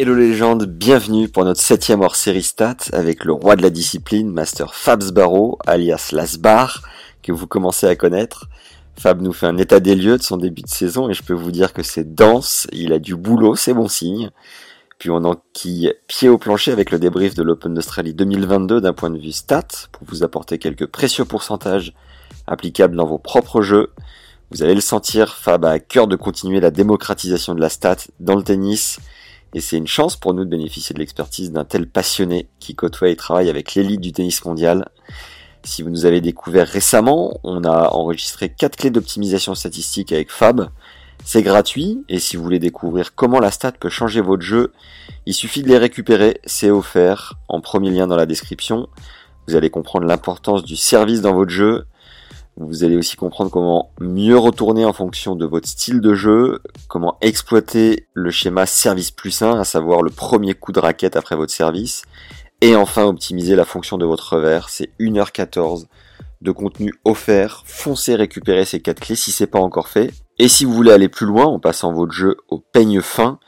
Hello légende, bienvenue pour notre septième hors-série stat avec le roi de la discipline, Master Fabs Barrow, alias Lasbar, que vous commencez à connaître. Fab nous fait un état des lieux de son début de saison et je peux vous dire que c'est dense, il a du boulot, c'est bon signe. Puis on enquille pied au plancher avec le débrief de l'Open d'Australie 2022 d'un point de vue stat pour vous apporter quelques précieux pourcentages applicables dans vos propres jeux. Vous allez le sentir, Fab a à cœur de continuer la démocratisation de la stat dans le tennis et c'est une chance pour nous de bénéficier de l'expertise d'un tel passionné qui côtoie et travaille avec l'élite du tennis mondial. Si vous nous avez découvert récemment, on a enregistré 4 clés d'optimisation statistique avec Fab. C'est gratuit et si vous voulez découvrir comment la stat peut changer votre jeu, il suffit de les récupérer, c'est offert en premier lien dans la description. Vous allez comprendre l'importance du service dans votre jeu. Vous allez aussi comprendre comment mieux retourner en fonction de votre style de jeu, comment exploiter le schéma service plus 1, à savoir le premier coup de raquette après votre service, et enfin optimiser la fonction de votre revers. C'est 1h14 de contenu offert. Foncez récupérer ces quatre clés si c'est pas encore fait. Et si vous voulez aller plus loin en passant votre jeu au peigne fin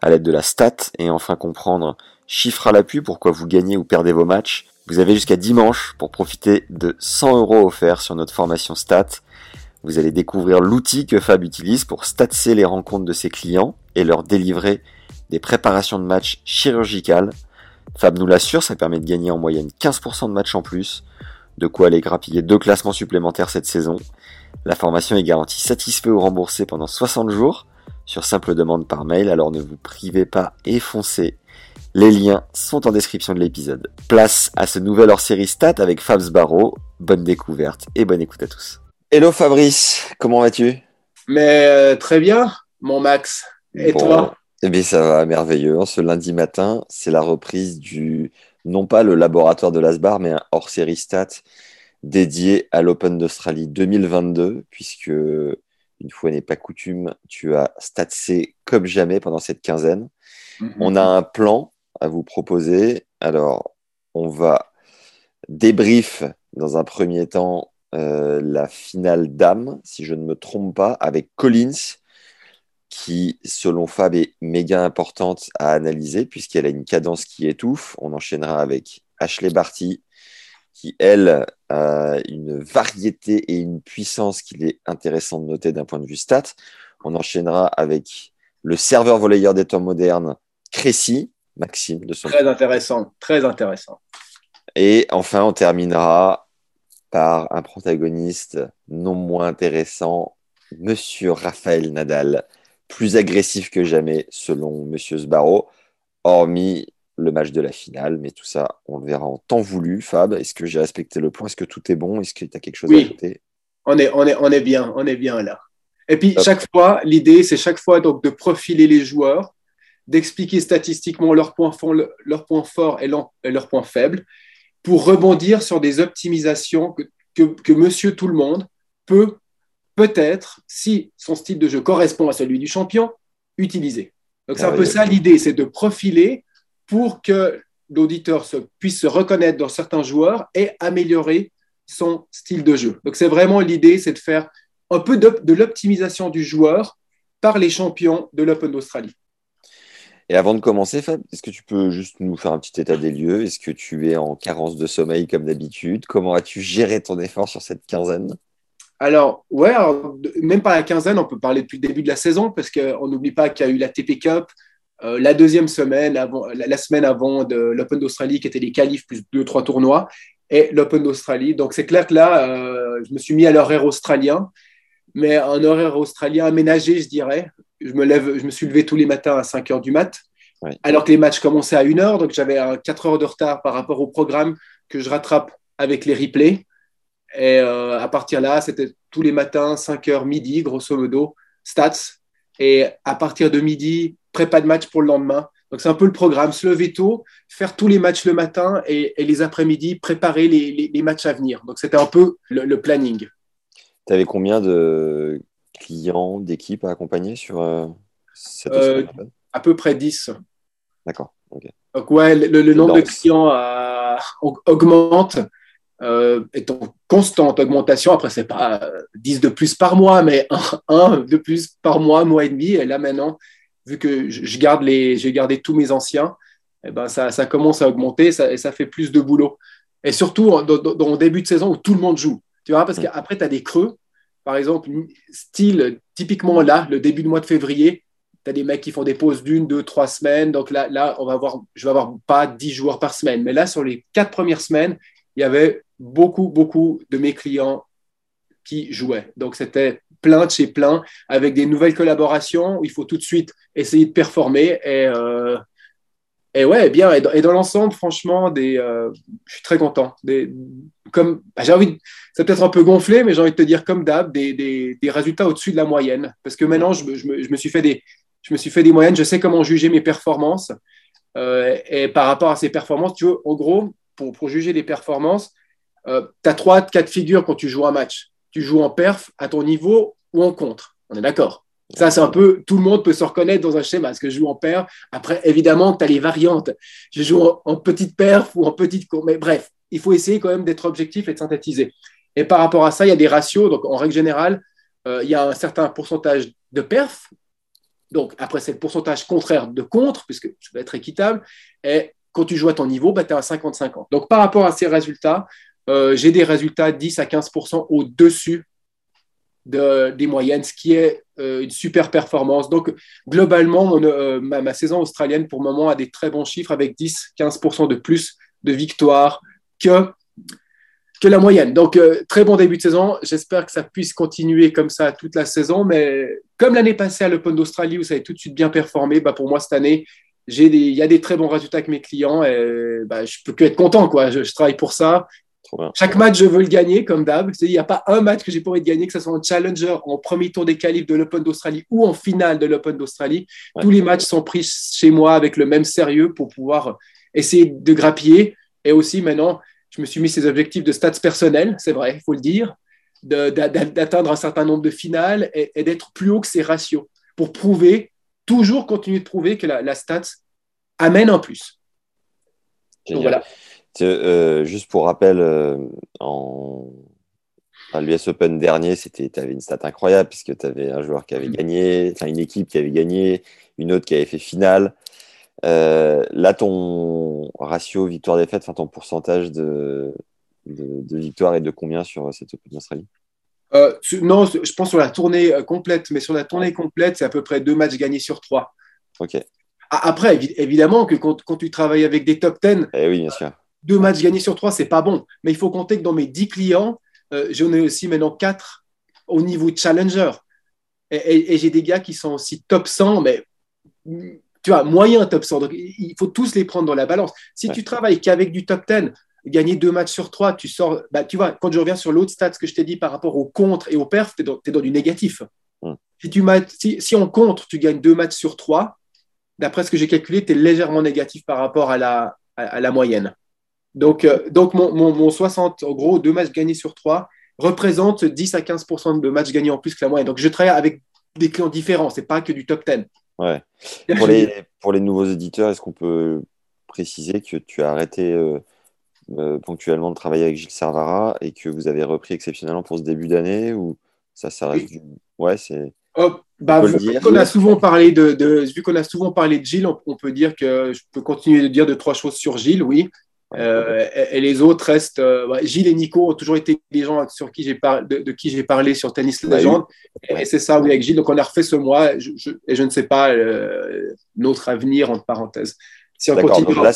à l'aide de la stat et enfin comprendre chiffre à l'appui pourquoi vous gagnez ou perdez vos matchs, vous avez jusqu'à dimanche pour profiter de 100 euros offerts sur notre formation stat. Vous allez découvrir l'outil que Fab utilise pour statser les rencontres de ses clients et leur délivrer des préparations de matchs chirurgicales. Fab nous l'assure, ça permet de gagner en moyenne 15% de matchs en plus, de quoi aller grappiller deux classements supplémentaires cette saison. La formation est garantie satisfait ou remboursée pendant 60 jours sur simple demande par mail, alors ne vous privez pas et foncez. Les liens sont en description de l'épisode. Place à ce nouvel hors-série stat avec Fabs Barrow. Bonne découverte et bonne écoute à tous. Hello Fabrice, comment vas-tu? Mais euh, très bien, mon Max. Et Bon, toi? Eh bien ça va, merveilleux. Ce lundi matin, c'est la reprise du, non pas le laboratoire de l'Asbar, mais un hors-série stat dédié à l'Open d'Australie 2022, puisque, une fois n'est pas coutume, tu as statsé comme jamais pendant cette quinzaine. On a un plan à vous proposer. Alors, on va débrief dans un premier temps euh, la finale dame, si je ne me trompe pas, avec Collins, qui, selon Fab, est méga importante à analyser puisqu'elle a une cadence qui étouffe. On enchaînera avec Ashley Barty, qui, elle, a une variété et une puissance qu'il est intéressant de noter d'un point de vue stat. On enchaînera avec le serveur volleyeur des temps modernes, Crécy, Maxime, de son Très intéressant, très intéressant. et enfin, on terminera par un protagoniste non moins intéressant, Monsieur Raphaël Nadal, plus agressif que jamais selon Monsieur Sbarro, hormis le match de la finale. Mais tout ça, on le verra en temps voulu. Fab, est-ce que j'ai respecté le plan Est-ce que tout est bon? Est-ce que tu as quelque chose Oui. à ajouter? On est, on, est, on est bien, on est bien là. Et puis, Hop. chaque fois, l'idée, c'est chaque fois donc de profiler les joueurs, d'expliquer statistiquement leurs points forts, leurs points forts et leurs, points faibles, pour rebondir sur des optimisations que, que, que monsieur tout le monde peut peut-être, si son style de jeu correspond à celui du champion, utiliser. Donc, c'est un peu Merveilleux. ça l'idée, c'est de profiler pour que l'auditeur se, puisse se reconnaître dans certains joueurs et améliorer son style de jeu. Donc, c'est vraiment l'idée, c'est de faire un peu d'op- de l'optimisation du joueur par les champions de l'Open d'Australie. Et avant de commencer, Fab, est-ce que tu peux juste nous faire un petit état des lieux? Est-ce que tu es en carence de sommeil comme d'habitude? Comment as-tu géré ton effort sur cette quinzaine? Alors, ouais, même pas la quinzaine, on peut parler depuis le début de la saison parce qu'on n'oublie pas qu'il y a eu la TP Cup euh, la deuxième semaine, avant, la, la semaine avant de l'Open d'Australie, qui était les qualifs plus deux, trois tournois, et l'Open d'Australie. Donc, c'est clair que là, euh, je me suis mis à l'horaire australien, mais un horaire australien aménagé, je dirais. Je me, lève, je me suis levé tous les matins à 5 heures du mat, alors que les matchs commençaient à 1 heure, donc j'avais euh, 4 heures de retard par rapport au programme que je rattrape avec les replays. Et euh, à partir de là, c'était tous les matins, 5 heures midi, grosso modo, stats. et à partir de midi, prépa de match pour le lendemain. Donc c'est un peu le programme, se lever tôt, faire tous les matchs le matin et, les après-midi, préparer les, matchs à venir. Donc c'était un peu le, planning. Tu avais combien de clients, d'équipes à accompagner sur euh, cette euh, À peu près 10. D'accord. Donc ouais, le, nombre de clients euh, augmente, est en constante augmentation. Après, c'est pas 10 de plus par mois, mais un, de plus par mois, mois et demi. Et là maintenant, vu que je garde les, j'ai gardé tous mes anciens, eh ben ça, ça, commence à augmenter ça, et ça fait plus de boulot. Et surtout dans, le début de saison où tout le monde joue. Tu vois, parce qu'après, tu as des creux. Par exemple, style, typiquement là, le début du mois de février, tu as des mecs qui font des pauses d'une, deux, trois semaines. Donc là, là on va avoir, je vais avoir pas dix joueurs par semaine. Mais là, sur les quatre premières semaines, il y avait beaucoup, beaucoup de mes clients qui jouaient. Donc c'était plein de chez plein, avec des nouvelles collaborations où il faut tout de suite essayer de performer. Et, euh, et ouais, bien. Et dans, l'ensemble, franchement, euh, je suis très content. Bah, j'ai envie, c'est peut-être un peu gonflé, mais j'ai envie de te dire comme d'hab, des, résultats au-dessus de la moyenne. Parce que maintenant, je, me, suis fait des, moyennes. Je sais comment juger mes performances. Euh, et par rapport à ces performances, tu vois, en gros, pour, juger les performances, euh, tu as trois cas de figure quand tu joues un match tu joues en perf à ton niveau ou en contre. On est d'accord ça, c'est un peu, tout le monde peut se reconnaître dans un schéma. Est-ce que je joue en perf Après, évidemment, tu as les variantes. Je joue en, petite perf ou en petite courbe. Mais bref, il faut essayer quand même d'être objectif et de synthétiser. Et par rapport à ça, il y a des ratios. Donc, en règle générale, euh, il y a un certain pourcentage de perf. Donc, après, c'est le pourcentage contraire de contre, puisque ça va être équitable. Et quand tu joues à ton niveau, bah, tu es à 50-50. Donc, par rapport à ces résultats, euh, j'ai des résultats 10 à 15% au-dessus de, des moyennes, ce qui est une super performance. Donc, globalement, euh, ma, saison australienne, pour le moment, a des très bons chiffres avec 10-15 de plus de victoires que, que la moyenne. Donc, très bon début de saison. J'espère que ça puisse continuer comme ça toute la saison. Mais comme l'année passée à l'Open d'Australie, où ça a tout de suite bien performé, bah, pour moi, cette année, il y a des très bons résultats avec mes clients et bah, je peux que être content. Quoi. je, travaille pour ça. Chaque match, je veux le gagner, comme d'hab. Il n'y a pas un match que j'ai pas envie de gagner, que ce soit en challenger, en premier tour des qualifs de l'Open d'Australie ou en finale de l'Open d'Australie. Tous les matchs sont pris chez moi avec le même sérieux pour pouvoir essayer de grappiller. Et aussi, maintenant, je me suis mis ces objectifs de stats personnels, c'est vrai, il faut le dire, d'atteindre un certain nombre de finales et, d'être plus haut que ces ratios pour prouver, toujours continuer de prouver que la, la stats amène un plus. Donc, voilà. Euh, juste pour rappel, euh, en... à l'US Open dernier, tu avais une stat incroyable puisque tu avais un joueur qui avait mm. gagné, enfin une équipe qui avait gagné, une autre qui avait fait finale. Euh, là, ton ratio victoire-défaite, enfin ton pourcentage de, de, victoire est de combien sur cette Open d'Australie? Non, je pense sur la tournée complète, mais sur la tournée complète, c'est à peu près deux matchs gagnés sur trois. Ok. Après, évidemment que quand, quand, tu travailles avec des top 10, eh oui, bien sûr deux matchs gagnés sur trois, c'est pas bon. Mais il faut compter que dans mes dix clients, euh, j'en ai aussi maintenant quatre au niveau challenger. Et, j'ai des gars qui sont aussi top 100, mais tu vois, moyen top 100. Donc, il faut tous les prendre dans la balance. Si tu travailles qu'avec du top 10, gagner deux matchs sur trois, tu sors. Bah, tu vois, quand je reviens sur l'autre stat que je t'ai dit par rapport au contre et au perf, tu es, dans du négatif. Si, tu si, si on contre, tu gagnes deux matchs sur trois, d'après ce que j'ai calculé, tu es légèrement négatif par rapport à la, à la moyenne. Donc, euh, donc mon, mon, 60, en gros, deux matchs gagnés sur trois, représente 10 à 15% de matchs gagnés en plus que la moyenne. Donc, je travaille avec des clients différents, c'est pas que du top 10. Ouais. Pour les, pour les nouveaux éditeurs, est-ce qu'on peut préciser que tu as arrêté euh, euh, ponctuellement de travailler avec Gilles Servara et que vous avez repris exceptionnellement pour ce début d'année ou ça, ça reste du... Ouais, c'est. bah, vu qu'on a souvent parlé de, de vu qu'on a souvent parlé de Gilles, on, peut dire que je peux continuer de dire deux trois choses sur Gilles, oui. Euh, et, les autres restent. Euh, Gilles et Nico ont toujours été des gens sur qui j'ai de, de, qui j'ai parlé sur Tennis bah Legend. Et c'est ça, oui, avec Gilles. Donc on a refait ce mois. Je, et je ne sais pas euh, notre avenir entre parenthèses. Si on continue. là,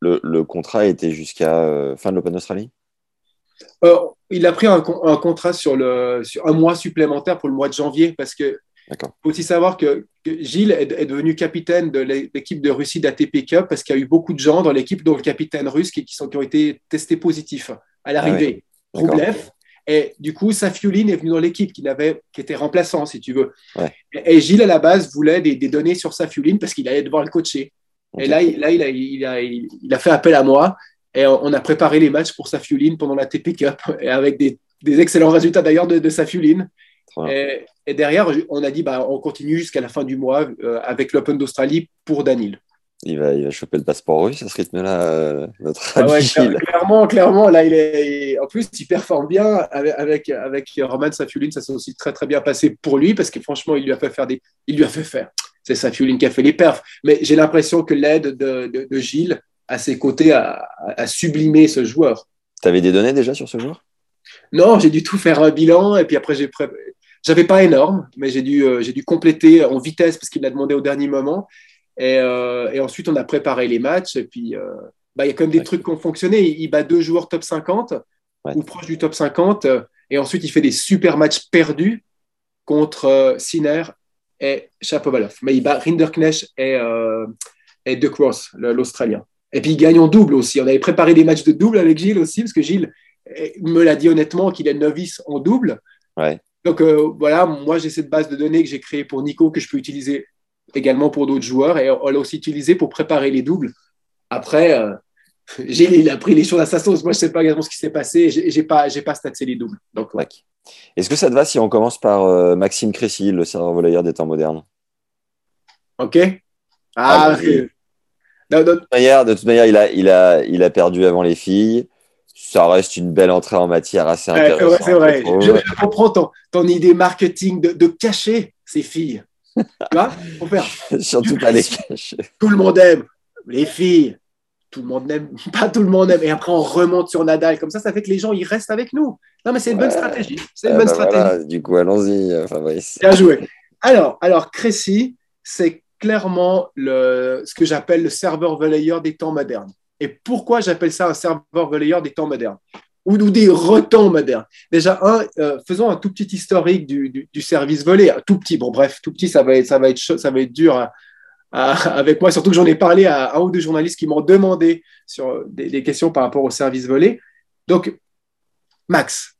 le, le, contrat était jusqu'à fin de l'Open Australie. il a pris un, un contrat sur, le, sur un mois supplémentaire pour le mois de janvier parce que il faut aussi savoir que, Gilles est, devenu capitaine de l'équipe de Russie d'ATP Cup parce qu'il y a eu beaucoup de gens dans l'équipe, dont le capitaine russe, qui, sont, qui ont été testés positifs à l'arrivée. Ah Et du coup, Safiulin est venu dans l'équipe qui, qui était remplaçant, si tu veux. Et, Gilles, à la base, voulait des, données sur Safiulin parce qu'il allait devoir le coacher. Et là, il, là il, a, il, a, il, a, fait appel à moi et on, a préparé les matchs pour Safiulin pendant la TP Cup et avec des, des excellents résultats d'ailleurs de, de Safiulin. Et, et, derrière, on a dit bah, on continue jusqu'à la fin du mois euh, avec l'Open d'Australie pour Danil. Il va, il va choper le passeport russe à ce rythme-là, euh, notre ah ouais, clairement, clairement, là, il est, en plus, il performe bien avec, avec, Roman Safiulin. Ça s'est aussi très, très bien passé pour lui parce que franchement, il lui a fait faire des, il lui a fait faire. C'est Safiulin qui a fait les perfs. Mais j'ai l'impression que l'aide de, de, Gilles à ses côtés a, a sublimé ce joueur. Tu avais des données déjà sur ce joueur? Non, j'ai dû tout faire un bilan et puis après, j'ai pré... J'avais pas énorme, mais j'ai dû, euh, j'ai dû compléter en vitesse parce qu'il l'a demandé au dernier moment. Et, euh, et, ensuite, on a préparé les matchs. Et puis, euh, bah, il y a quand même des trucs qui ont fonctionné. Il, bat deux joueurs top 50 ou proche du top 50. Et ensuite, il fait des super matchs perdus contre Sinner et Chapovalov. Mais il bat Rinderknecht et, et De Cross, l'Australien. Et puis, il gagne en double aussi. On avait préparé des matchs de double avec Gilles aussi, parce que Gilles eh, me l'a dit honnêtement qu'il est novice en double. Ouais. Donc euh, voilà, moi j'ai cette base de données que j'ai créée pour Nico que je peux utiliser également pour d'autres joueurs et on l'a aussi utilisé pour préparer les doubles. Après, euh, il a pris les choses à sa sauce. Moi je ne sais pas exactement ce qui s'est passé. J'ai pas, j'ai pas staté les doubles. Donc, Est-ce que ça te va si on commence par euh, Maxime Cressy, le serveur volleyeur des temps modernes? Ok. Ah, ah de, toute manière, de toute manière, il a, il a, il a perdu avant les filles ça reste une belle entrée en matière assez intéressante. c'est vrai. Je, comprends ton, ton, idée marketing de, de cacher ces filles. tu vois faire. Surtout pas les cacher. Tout le monde aime les filles. Tout le monde n'aime pas tout le monde aime. Et après, on remonte sur Nadal. Comme ça, ça fait que les gens, ils restent avec nous. Non, mais c'est une bonne stratégie. C'est une bonne bah stratégie. Du coup, allons-y, Fabrice. Bien joué. Alors, alors Crécy, c'est clairement le, ce que j'appelle le serveur volleyeur des temps modernes. Et pourquoi j'appelle ça un serveur relayeur des temps modernes ou, des retents modernes? Déjà, un, euh, faisons un tout petit historique du, service volé. tout petit, bon, bref, tout petit, ça va être, ça va être, ça va être dur avec moi, surtout que j'en ai parlé à un ou deux journalistes qui m'ont demandé sur des, questions par rapport au service volé. Donc, Max,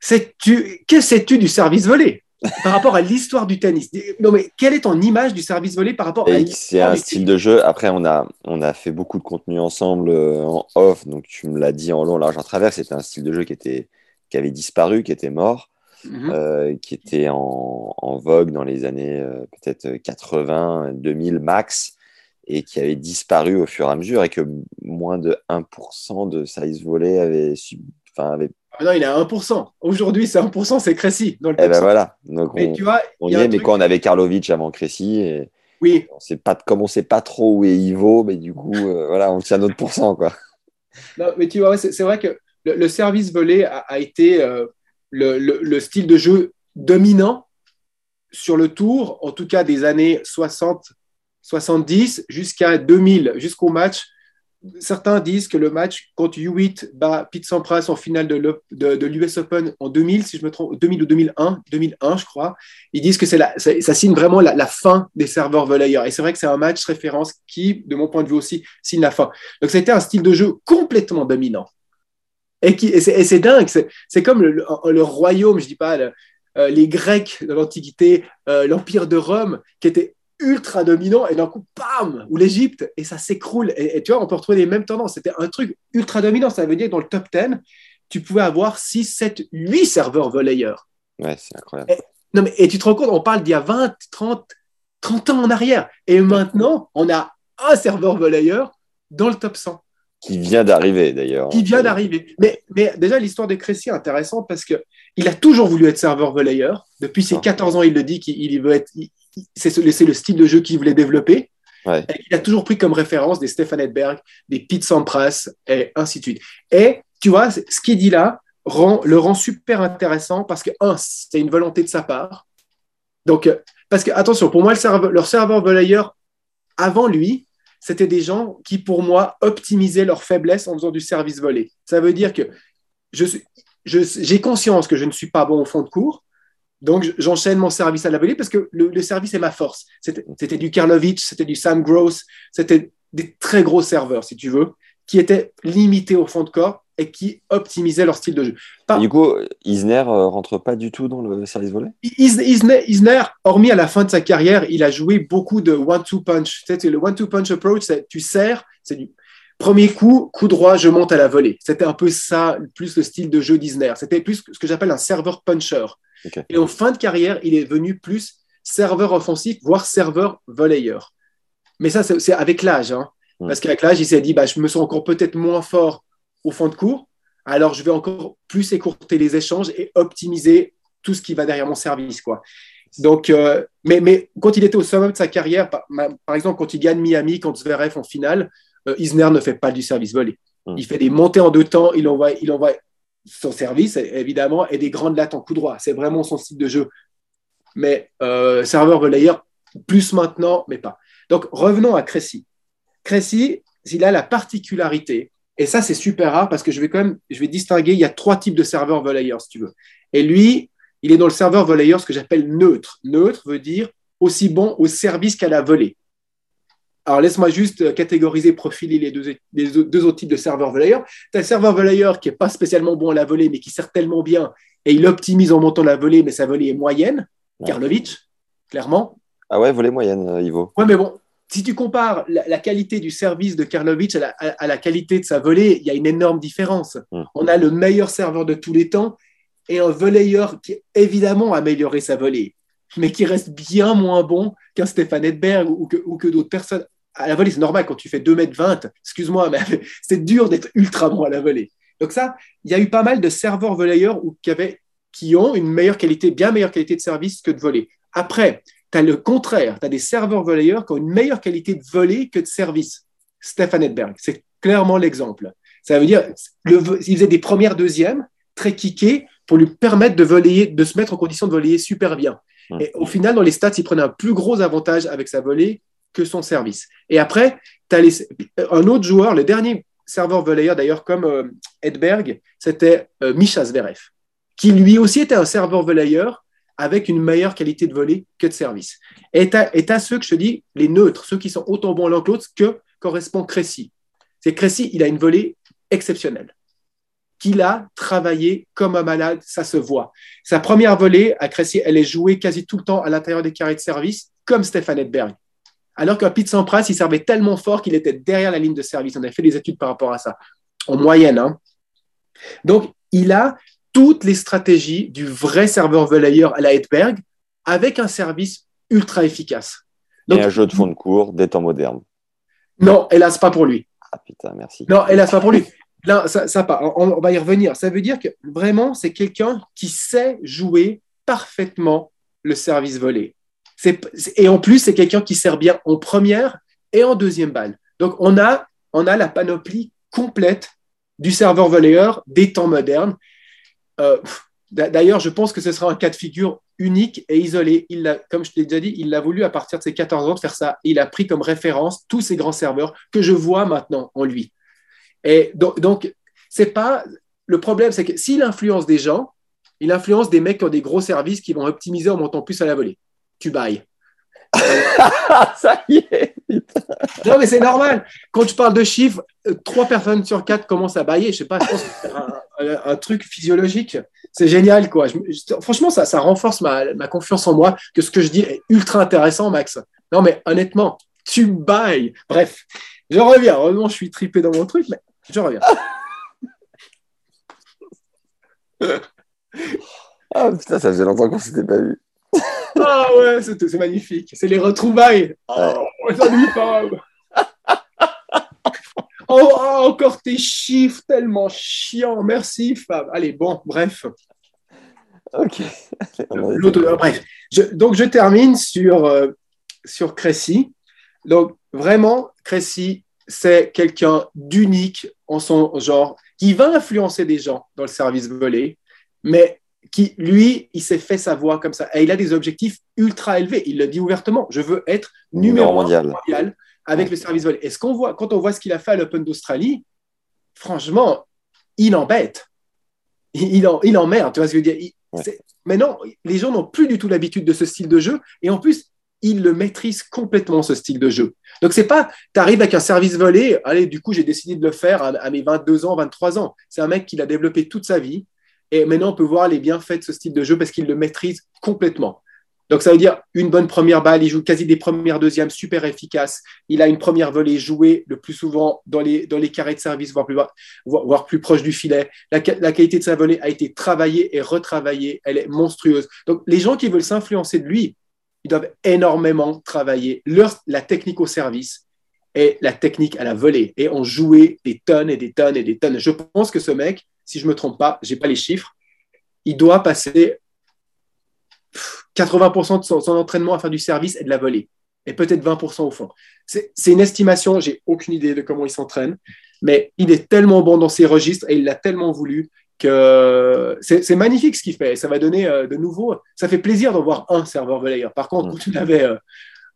sais-tu, que sais-tu du service volé? Par rapport à l'histoire du tennis. Non, mais quelle est ton image du service volé par rapport à C'est un style de jeu. Après, on a, on a fait beaucoup de contenu ensemble euh, en off. Donc, tu me l'as dit en long, large, en travers. C'était un style de jeu qui, était, qui avait disparu, qui était mort, mhm. euh, qui était en, en, vogue dans les années euh, peut-être 80, 2000 max, et qui avait disparu au fur et à mesure, et que moins de 1% de service volé avait, enfin, avait ah non, il est à 1%. Aujourd'hui, c'est 1%, c'est Crécy. Dans le eh ben voilà. Donc mais on, tu vois, on y, est, mais quand on avait Karlovic avant Crécy, et oui. on sait pas, comme on ne sait pas trop où est Ivo, mais du coup, euh, voilà, on tient notre pourcent. Quoi. Non, mais tu vois, c'est vrai que le, service volé a, été euh, le, le, style de jeu dominant sur le tour, en tout cas des années 60, 70 jusqu'à 2000, jusqu'au match certains disent que le match contre Hewitt bat Pete Sampras en finale de l'US Open en 2000, si je me trompe, 2000 ou 2001, 2001 je crois, ils disent que la, ça, ça, signe vraiment la, fin des serveurs volleyeurs. Et c'est vrai que c'est un match référence qui, de mon point de vue aussi, signe la fin. Donc c'était un style de jeu complètement dominant. Et, et c'est dingue, c'est comme le, le, royaume, je dis pas, euh, les Grecs de l'Antiquité, euh, l'Empire de Rome, qui était ultra dominant et d'un coup, bam, ou l'Égypte, et ça s'écroule. Et, tu vois, on peut retrouver les mêmes tendances. C'était un truc ultra dominant. Ça veut dire que dans le top 10, tu pouvais avoir 6, 7, 8 serveurs volleyeurs. Ouais, c'est incroyable. Et, non, mais, et tu te rends compte, on parle d'il y a 20, 30, 30 ans en arrière. Et maintenant, on a un serveur volleyeur dans le top 100. Qui vient d'arriver d'ailleurs. Qui vient d'arriver. Mais, mais déjà, l'histoire de Crécy est intéressante parce qu'il a toujours voulu être serveur volleyeur. Depuis ses 14 ah. ans, il le dit qu'il veut être, c'est le style de jeu qu'il voulait développer. il a toujours pris comme référence des Stefan Edberg, des Pete Sampras, et ainsi de suite. Et tu vois, ce qu'il dit là rend, le rend super intéressant parce que, un, c'est une volonté de sa part. Donc, euh, parce que, attention, pour moi, le serveur, leur serveur volleyeur, avant lui, c'était des gens qui, pour moi, optimisaient leur faiblesse en faisant du service volé. Ça veut dire que j'ai conscience que je ne suis pas bon au fond de cours, donc, j'enchaîne mon service à la volée parce que le, service est ma force. C'était du Karlovic, c'était du Sam Gross, c'était des très gros serveurs, si tu veux, qui étaient limités au fond de corps et qui optimisaient leur style de jeu. Et du coup, Isner euh, rentre pas du tout dans le service volé Is- Isner, Isner, hormis à la fin de sa carrière, il a joué beaucoup de one-two punch. Tu sais, le one-two punch approach, c'est tu serres, c'est du premier coup, coup droit, je monte à la volée. C'était un peu ça, plus le style de jeu d'Isner. C'était plus ce que j'appelle un serveur puncher. Et en fin de carrière, il est venu plus serveur offensif, voire serveur volleyeur. Mais ça, c'est avec l'âge. hein. Parce qu'avec l'âge, il s'est dit, bah, je me sens encore peut-être moins fort au fond de cours. Alors, je vais encore plus écourter les échanges et optimiser tout ce qui va derrière mon service. Quoi. Donc, euh, mais, mais quand il était au sommet de sa carrière, par, exemple, quand il gagne Miami contre Zverev en finale, euh, Isner ne fait pas du service volé. Il fait des montées en deux temps, il envoie, il envoie son service, évidemment, et des grandes lattes en coup droit. C'est vraiment son style de jeu. Mais euh, serveur volleyeur, plus maintenant, mais pas. Donc, revenons à Cressy. Cressy, il a la particularité, et ça, c'est super rare parce que je vais quand même, distinguer, il y a trois types de serveurs volleyeurs, si tu veux. Et lui, il est dans le serveur volleyeur, ce que j'appelle neutre. Neutre veut dire aussi bon au service qu'à la volée. Alors, laisse-moi juste euh, catégoriser, profiler les deux, les deux- deux autres types de serveurs volleyeurs. Tu as le serveur volleyeur qui n'est pas spécialement bon à la volée, mais qui sert tellement bien et il optimise en montant la volée, mais sa volée est moyenne. Ouais. Karlovic, clairement. Ah ouais, volée moyenne, euh, Ivo. Ouais, mais bon, si tu compares la, la qualité du service de Karlovic à la, à- à la qualité de sa volée, il y a une énorme différence. Mm. On a le meilleur serveur de tous les temps et un volleyeur qui, évidemment, a amélioré sa volée, mais qui reste bien moins bon qu'un Stéphane Edberg ou que, d'autres personnes. À la volée, c'est normal quand tu fais 2m20, excuse-moi, mais c'est dur d'être ultra bon à la volée. Donc ça, il y a eu pas mal de serveurs volleyeurs qui, qui ont une meilleure qualité, bien meilleure qualité de service que de volée. Après, tu as le contraire. Tu as des serveurs volleyeurs qui ont une meilleure qualité de volée que de service. Stéphane Edberg, c'est clairement l'exemple. Ça veut dire, le, il faisait des premières, deuxièmes, très kickés, pour lui permettre de, voler, de se mettre en condition de voler super bien. Et au final, dans les stats, il prenait un plus gros avantage avec sa volée que son service. Et après, tu as les, un autre joueur, le dernier serveur volleyeur d'ailleurs, comme euh, Edberg, c'était euh, Misha Zverev, qui lui aussi était un serveur volleyeur avec une meilleure qualité de volée que de service. Et tu as, ceux que je dis, les neutres, ceux qui sont autant bons l'un que l'autre que correspond Cressy. C'est Cressy, il a une volée exceptionnelle qu'il a travaillé comme un malade, ça se voit. Sa première volée à Cressy, elle est jouée quasi tout le temps à l'intérieur des carrés de service, comme Stéphane Edberg. Alors qu'un Pete Sampras, il servait tellement fort qu'il était derrière la ligne de service. On a fait des études par rapport à ça, en moyenne. Hein. Donc, il a toutes les stratégies du vrai serveur volleyeur à la Edberg avec un service ultra efficace. Donc, Et un jeu de fond de cours des temps modernes. Non, hélas, pas pour lui. Ah putain, merci. Non, hélas, pas pour lui. Là, ça, ça. On, va y revenir. Ça veut dire que vraiment, c'est quelqu'un qui sait jouer parfaitement le service volé. Et en plus, c'est quelqu'un qui sert bien en première et en deuxième balle. Donc, on a, la panoplie complète du serveur volleyeur des temps modernes. Euh, D'ailleurs, je pense que ce sera un cas de figure unique et isolé. Comme je t'ai déjà dit, il l'a voulu à partir de ses 14 ans de faire ça. Il a pris comme référence tous ces grands serveurs que je vois maintenant en lui. Et donc, donc c'est pas le problème, c'est que s'il influence des gens, il influence des mecs qui ont des gros services qui vont optimiser en montant plus à la volée. Tu bailles. ça y est. Non, mais c'est normal. Quand je parle de chiffres, trois personnes sur quatre commencent à bailler. Je sais pas, je pense que c'est un, un, un, truc physiologique. C'est génial, quoi. Je, je, franchement, ça, ça renforce ma, ma, confiance en moi que ce que je dis est ultra intéressant, Max. Non, mais honnêtement, tu bailles. Bref, je reviens. Heureusement, je suis tripé dans mon truc, mais je reviens. ah putain, ça faisait longtemps qu'on s'était pas vu. Ah ouais, c'est magnifique. C'est les retrouvailles. Oh, Fab. Oh, oh, encore tes chiffres tellement chiants. Merci Fab. Allez, bon, bref. Ok. bref. Je, donc, je termine sur, euh, sur Cressy. Donc, vraiment, Cressy, c'est quelqu'un d'unique en son genre, qui va influencer des gens dans le service volé, mais qui, lui, il s'est fait sa voix comme ça. Et il a des objectifs ultra élevés. Il le dit ouvertement. Je veux être numéro mondial. mondial avec ouais. le service volé. Et ce qu'on voit, quand on voit ce qu'il a fait à l'Open d'Australie, franchement, il embête. Il, il, en, il emmerde, tu vois ce que je veux dire? Il, ouais. Mais non, les gens n'ont plus du tout l'habitude de ce style de jeu. Et en plus, il le maîtrise complètement, ce style de jeu. Donc, c'est pas, tu arrives avec un service volé, allez, du coup, j'ai décidé de le faire à, mes 22 ans, 23 ans. C'est un mec qui l'a développé toute sa vie. Et maintenant, on peut voir les bienfaits de ce style de jeu parce qu'il le maîtrise complètement. Donc, ça veut dire une bonne première balle, il joue quasi des premières, deuxièmes, super efficace. Il a une première volée jouée le plus souvent dans les, dans les carrés de service, voire plus, voire, plus proche du filet. La, la, qualité de sa volée a été travaillée et retravaillée. Elle est monstrueuse. Donc, les gens qui veulent s'influencer de lui, ils doivent énormément travailler la technique au service et la technique à la volée et ont joué des tonnes et des tonnes et des tonnes. Je pense que ce mec, si je ne me trompe pas, je n'ai pas les chiffres, il doit passer 80% de son, entraînement à faire du service et de la volée, et peut-être 20% au fond. C'est une estimation, j'ai aucune idée de comment il s'entraîne, mais il est tellement bon dans ses registres et il l'a tellement voulu que c'est magnifique ce qu'il fait. Ça va donner euh, de nouveau, ça fait plaisir d'en voir un serveur volleyeur. Par contre, quand tu avais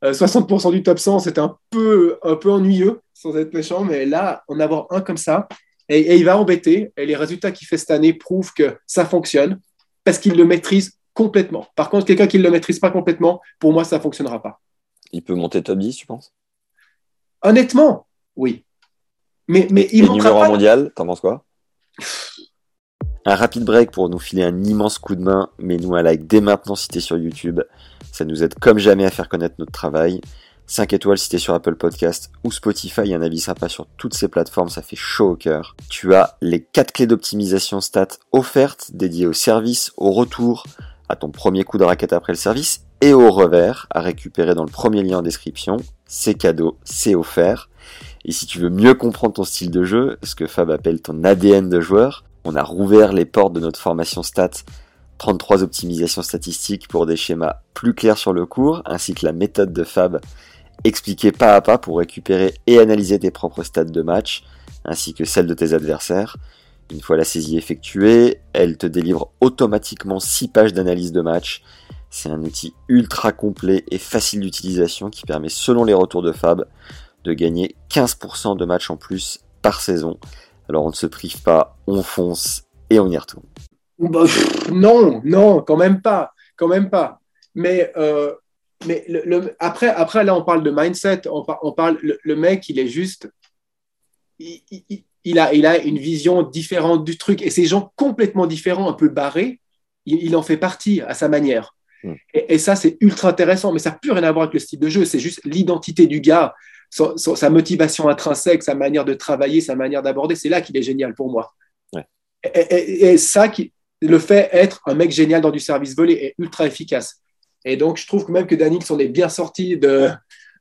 60% du top 100, c'était un peu, un peu ennuyeux, sans être méchant, mais là, en avoir un comme ça, et, et il va embêter, et les résultats qu'il fait cette année prouvent que ça fonctionne, parce qu'il le maîtrise complètement. Par contre, quelqu'un qui ne le maîtrise pas complètement, pour moi, ça ne fonctionnera pas. Il peut monter top 10, tu penses? Honnêtement, oui. Mais, mais il Et numéro pas... mondial, t'en penses quoi? Un rapide break pour nous filer un immense coup de main. Mets-nous un like dès maintenant si t'es sur YouTube. Ça nous aide comme jamais à faire connaître notre travail. 5 étoiles si t'es sur Apple Podcast ou Spotify, un avis sympa sur toutes ces plateformes, ça fait chaud au cœur. Tu as les 4 clés d'optimisation stats offertes dédiées au service, au retour, à ton premier coup de raquette après le service et au revers à récupérer dans le premier lien en description. C'est cadeau, c'est offert. Et si tu veux mieux comprendre ton style de jeu, ce que Fab appelle ton ADN de joueur, on a rouvert les portes de notre formation stats 33 optimisations statistiques pour des schémas plus clairs sur le cours, ainsi que la méthode de Fab expliquée pas à pas pour récupérer et analyser tes propres stats de match, ainsi que celles de tes adversaires. Une fois la saisie effectuée, elle te délivre automatiquement 6 pages d'analyse de match. C'est un outil ultra complet et facile d'utilisation qui permet, selon les retours de Fab, de gagner 15% de matchs en plus par saison. Alors on ne se prive pas, on fonce et on y retourne. Bah, non, non, quand même pas, quand même pas. Mais, euh, mais le, après, après, là, on parle de mindset, on, parle, le, mec, il est juste, il a, il a une vision différente du truc. Et ces gens complètement différents, un peu barrés, il, en fait partie à sa manière. Hmm. Et, ça, c'est ultra intéressant, mais ça n'a plus rien à voir avec le style de jeu. C'est juste l'identité du gars, sa motivation intrinsèque, sa manière de travailler, sa manière d'aborder. C'est là qu'il est génial pour moi. Et, ça, qui, le fait être un mec génial dans du service volé est ultra efficace. Et donc, je trouve même que Danil s'en est bien sorti de,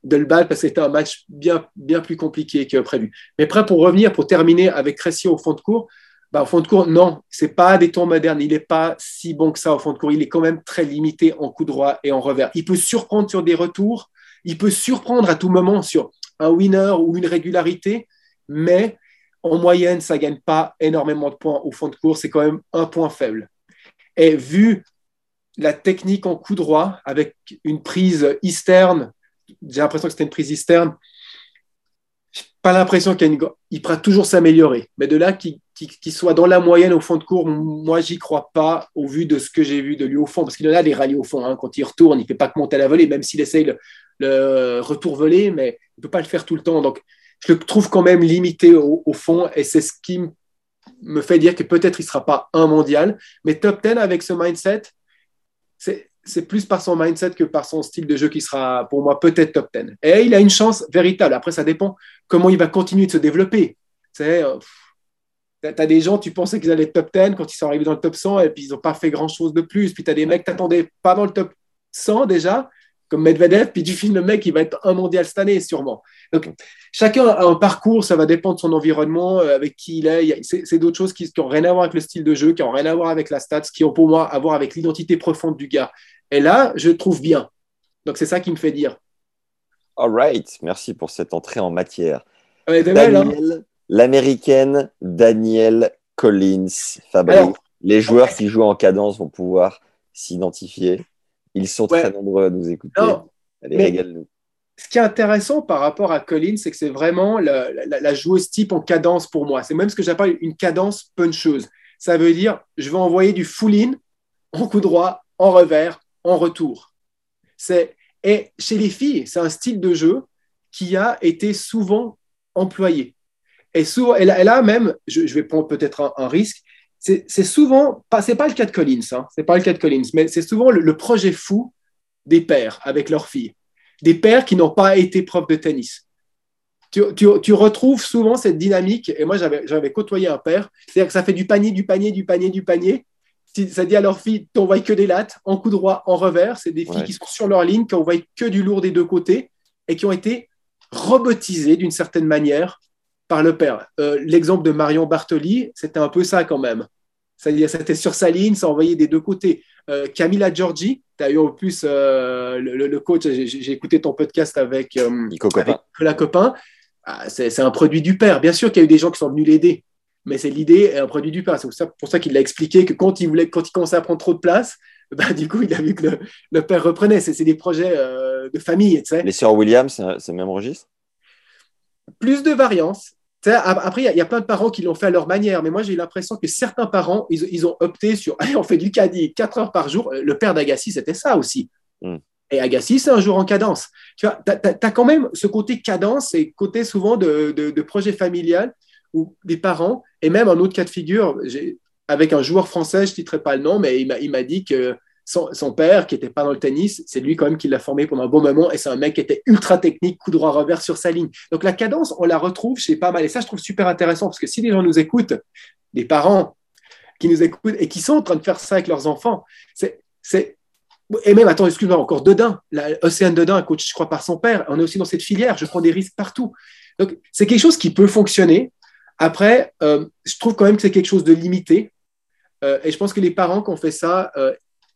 de le battre parce que c'était un match bien, bien plus compliqué que prévu. Mais prêt pour revenir, pour terminer avec Cressy au fond de cours, bah, au fond de cours, non, c'est pas des tours modernes. Il n'est pas si bon que ça au fond de cours. Il est quand même très limité en coup droit et en revers. Il peut surprendre sur des retours. Il peut surprendre à tout moment sur un winner ou une régularité, mais en moyenne, ça gagne pas énormément de points au fond de cours. C'est quand même un point faible. Et vu la technique en coup droit avec une prise externe j'ai l'impression que c'était une prise externe. J'ai pas l'impression qu'il pourra toujours s'améliorer. Mais de là qu'il soit dans la moyenne au fond de cours, moi, j'y crois pas au vu de ce que j'ai vu de lui au fond. Parce qu'il en a des rallyes au fond. Hein. Quand il retourne, il ne fait pas que monter à la volée, même s'il essaye retour volé, mais il ne peut pas le faire tout le temps. Donc, je le trouve quand même limité au, fond. Et c'est ce qui me fait dire que peut-être il ne sera pas un mondial. Mais top 10 avec ce mindset, c'est c'est plus par son mindset que par son style de jeu qui sera pour moi peut-être top 10. Et il a une chance véritable. Après, ça dépend comment il va continuer de se développer. Tu euh, as des gens, tu pensais qu'ils allaient être top 10 quand ils sont arrivés dans le top 100 et puis ils n'ont pas fait grand-chose de plus. Puis tu as des mecs tu pas dans le top 100 déjà, comme Medvedev, puis tu filmes le mec, il va être un mondial cette année sûrement. Donc, chacun a un parcours, ça va dépendre de son environnement, euh, avec qui il est. C'est d'autres choses qui n'ont rien à voir avec le style de jeu, qui n'ont rien à voir avec la stats, qui ont pour moi à voir avec l'identité profonde du gars. Et là, je trouve bien. Donc, c'est ça qui me fait dire. All right. Merci pour cette entrée en matière. Hein. L'américaine Danielle Collins Fabrice. Les joueurs qui jouent en cadence vont pouvoir s'identifier. Ils sont très nombreux à nous écouter. Allez, régale-nous. Ce qui est intéressant par rapport à Collins, c'est que c'est vraiment la, la, joueuse type en cadence pour moi. C'est même ce que j'appelle une cadence puncheuse. Ça veut dire, je vais envoyer du full-in en coup droit, en revers, en retour. C'est Et chez les filles, c'est un style de jeu qui a été souvent employé. Et souvent, elle, a même, je, vais prendre peut-être un, risque, c'est souvent, pas, c'est pas le cas de Collins, hein, c'est pas le cas de Collins, mais c'est souvent le, projet fou des pères avec leurs filles, des pères qui n'ont pas été profs de tennis. Tu, tu, retrouves souvent cette dynamique, et moi j'avais côtoyé un père, c'est-à-dire que ça fait du panier, du panier, du panier, du panier, ça dit à leurs filles, t'envoies que des lattes, en coup droit, en revers. C'est des filles qui sont sur leur ligne, qui envoient que du lourd des deux côtés et qui ont été robotisées d'une certaine manière par le père. Euh, l'exemple de Marion Bartoli, c'était un peu ça quand même. C'est-à-dire, c'était sur sa ligne, ça envoyait des deux côtés. Euh, Camilla Giorgi, tu as eu en plus euh, le, coach, j'ai écouté ton podcast avec, Nico la Copin. Ah, c'est un produit du père. Bien sûr qu'il y a eu des gens qui sont venus l'aider, mais c'est l'idée et un produit du père. C'est pour ça, qu'il l'a expliqué que quand il, voulait, quand il commençait à prendre trop de place, bah, du coup, il a vu que le, père reprenait. C'est des projets de famille. Tu sais. Les sœurs Williams, c'est le même registre? Plus de variance. Après, il y, a plein de parents qui l'ont fait à leur manière, mais moi j'ai l'impression que certains parents, ils, ont opté sur allez, on fait du caddie 4 heures par jour. Le père d'Agassi, c'était ça aussi. Hmm. Et Agassi, c'est un jour en cadence. Tu vois, as, quand même ce côté cadence et côté souvent de, de, projet familial où des parents, et même un autre cas de figure, avec un joueur français, je ne citerai pas le nom, mais il m'a dit que son, père, qui n'était pas dans le tennis, c'est lui quand même qui l'a formé pendant un bon moment et c'est un mec qui était ultra technique, coup droit revers sur sa ligne. Donc la cadence, on la retrouve chez pas mal. Et ça, je trouve super intéressant parce que si les gens nous écoutent, les parents qui nous écoutent et qui sont en train de faire ça avec leurs enfants, c'est. Et même, attends, excuse-moi, encore Dedin, Océane Dedin, coach, je crois, par son père, on est aussi dans cette filière, je prends des risques partout. Donc, c'est quelque chose qui peut fonctionner. Après, euh, je trouve quand même que c'est quelque chose de limité. Euh, et je pense que les parents qui ont fait ça, euh,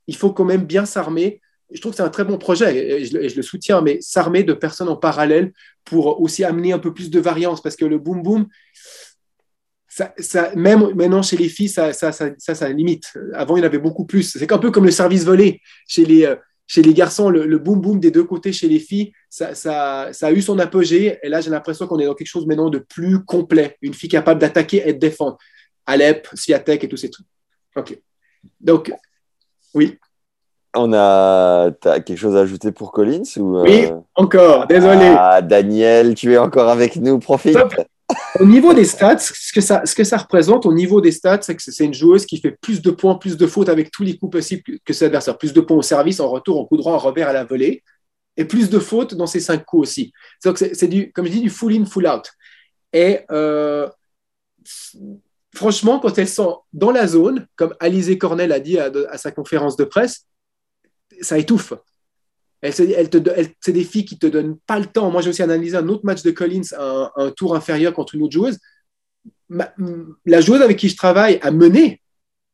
il faut quand même bien s'armer. Je trouve que c'est un très bon projet et je, le soutiens, mais s'armer de personnes en parallèle pour aussi amener un peu plus de variance parce que le boom boom, même maintenant chez les filles, ça, limite. Avant, il y en avait beaucoup plus. C'est un peu comme le service volé chez les, euh, garçons, le, boom boom des deux côtés chez les filles, ça a eu son apogée. Et là, j'ai l'impression qu'on est dans quelque chose maintenant de plus complet. Une fille capable d'attaquer et de défendre. Alep, Sviatek et tous ces trucs. OK. Donc, oui. On a. As quelque chose à ajouter pour Collins ou, euh, Oui, encore, désolé. Ah, Daniel, tu es encore avec nous, profite. Au niveau des stats, ce que ça, ce que ça représente au niveau des stats, c'est que c'est une joueuse qui fait plus de points, plus de fautes avec tous les coups possibles que ses adversaires. Plus de points au service, en retour, en coup droit, en revers, à la volée. Et plus de fautes dans ses cinq coups aussi. C'est du, comme je dis, du full in, full out. Et euh, franchement, quand elles sont dans la zone, comme Alizé Cornell a dit à, sa conférence de presse, ça étouffe. c'est des filles qui te donnent pas le temps. Moi, j'ai aussi analysé un autre match de Collins, un, tour inférieur contre une autre joueuse. la joueuse avec qui je travaille a mené,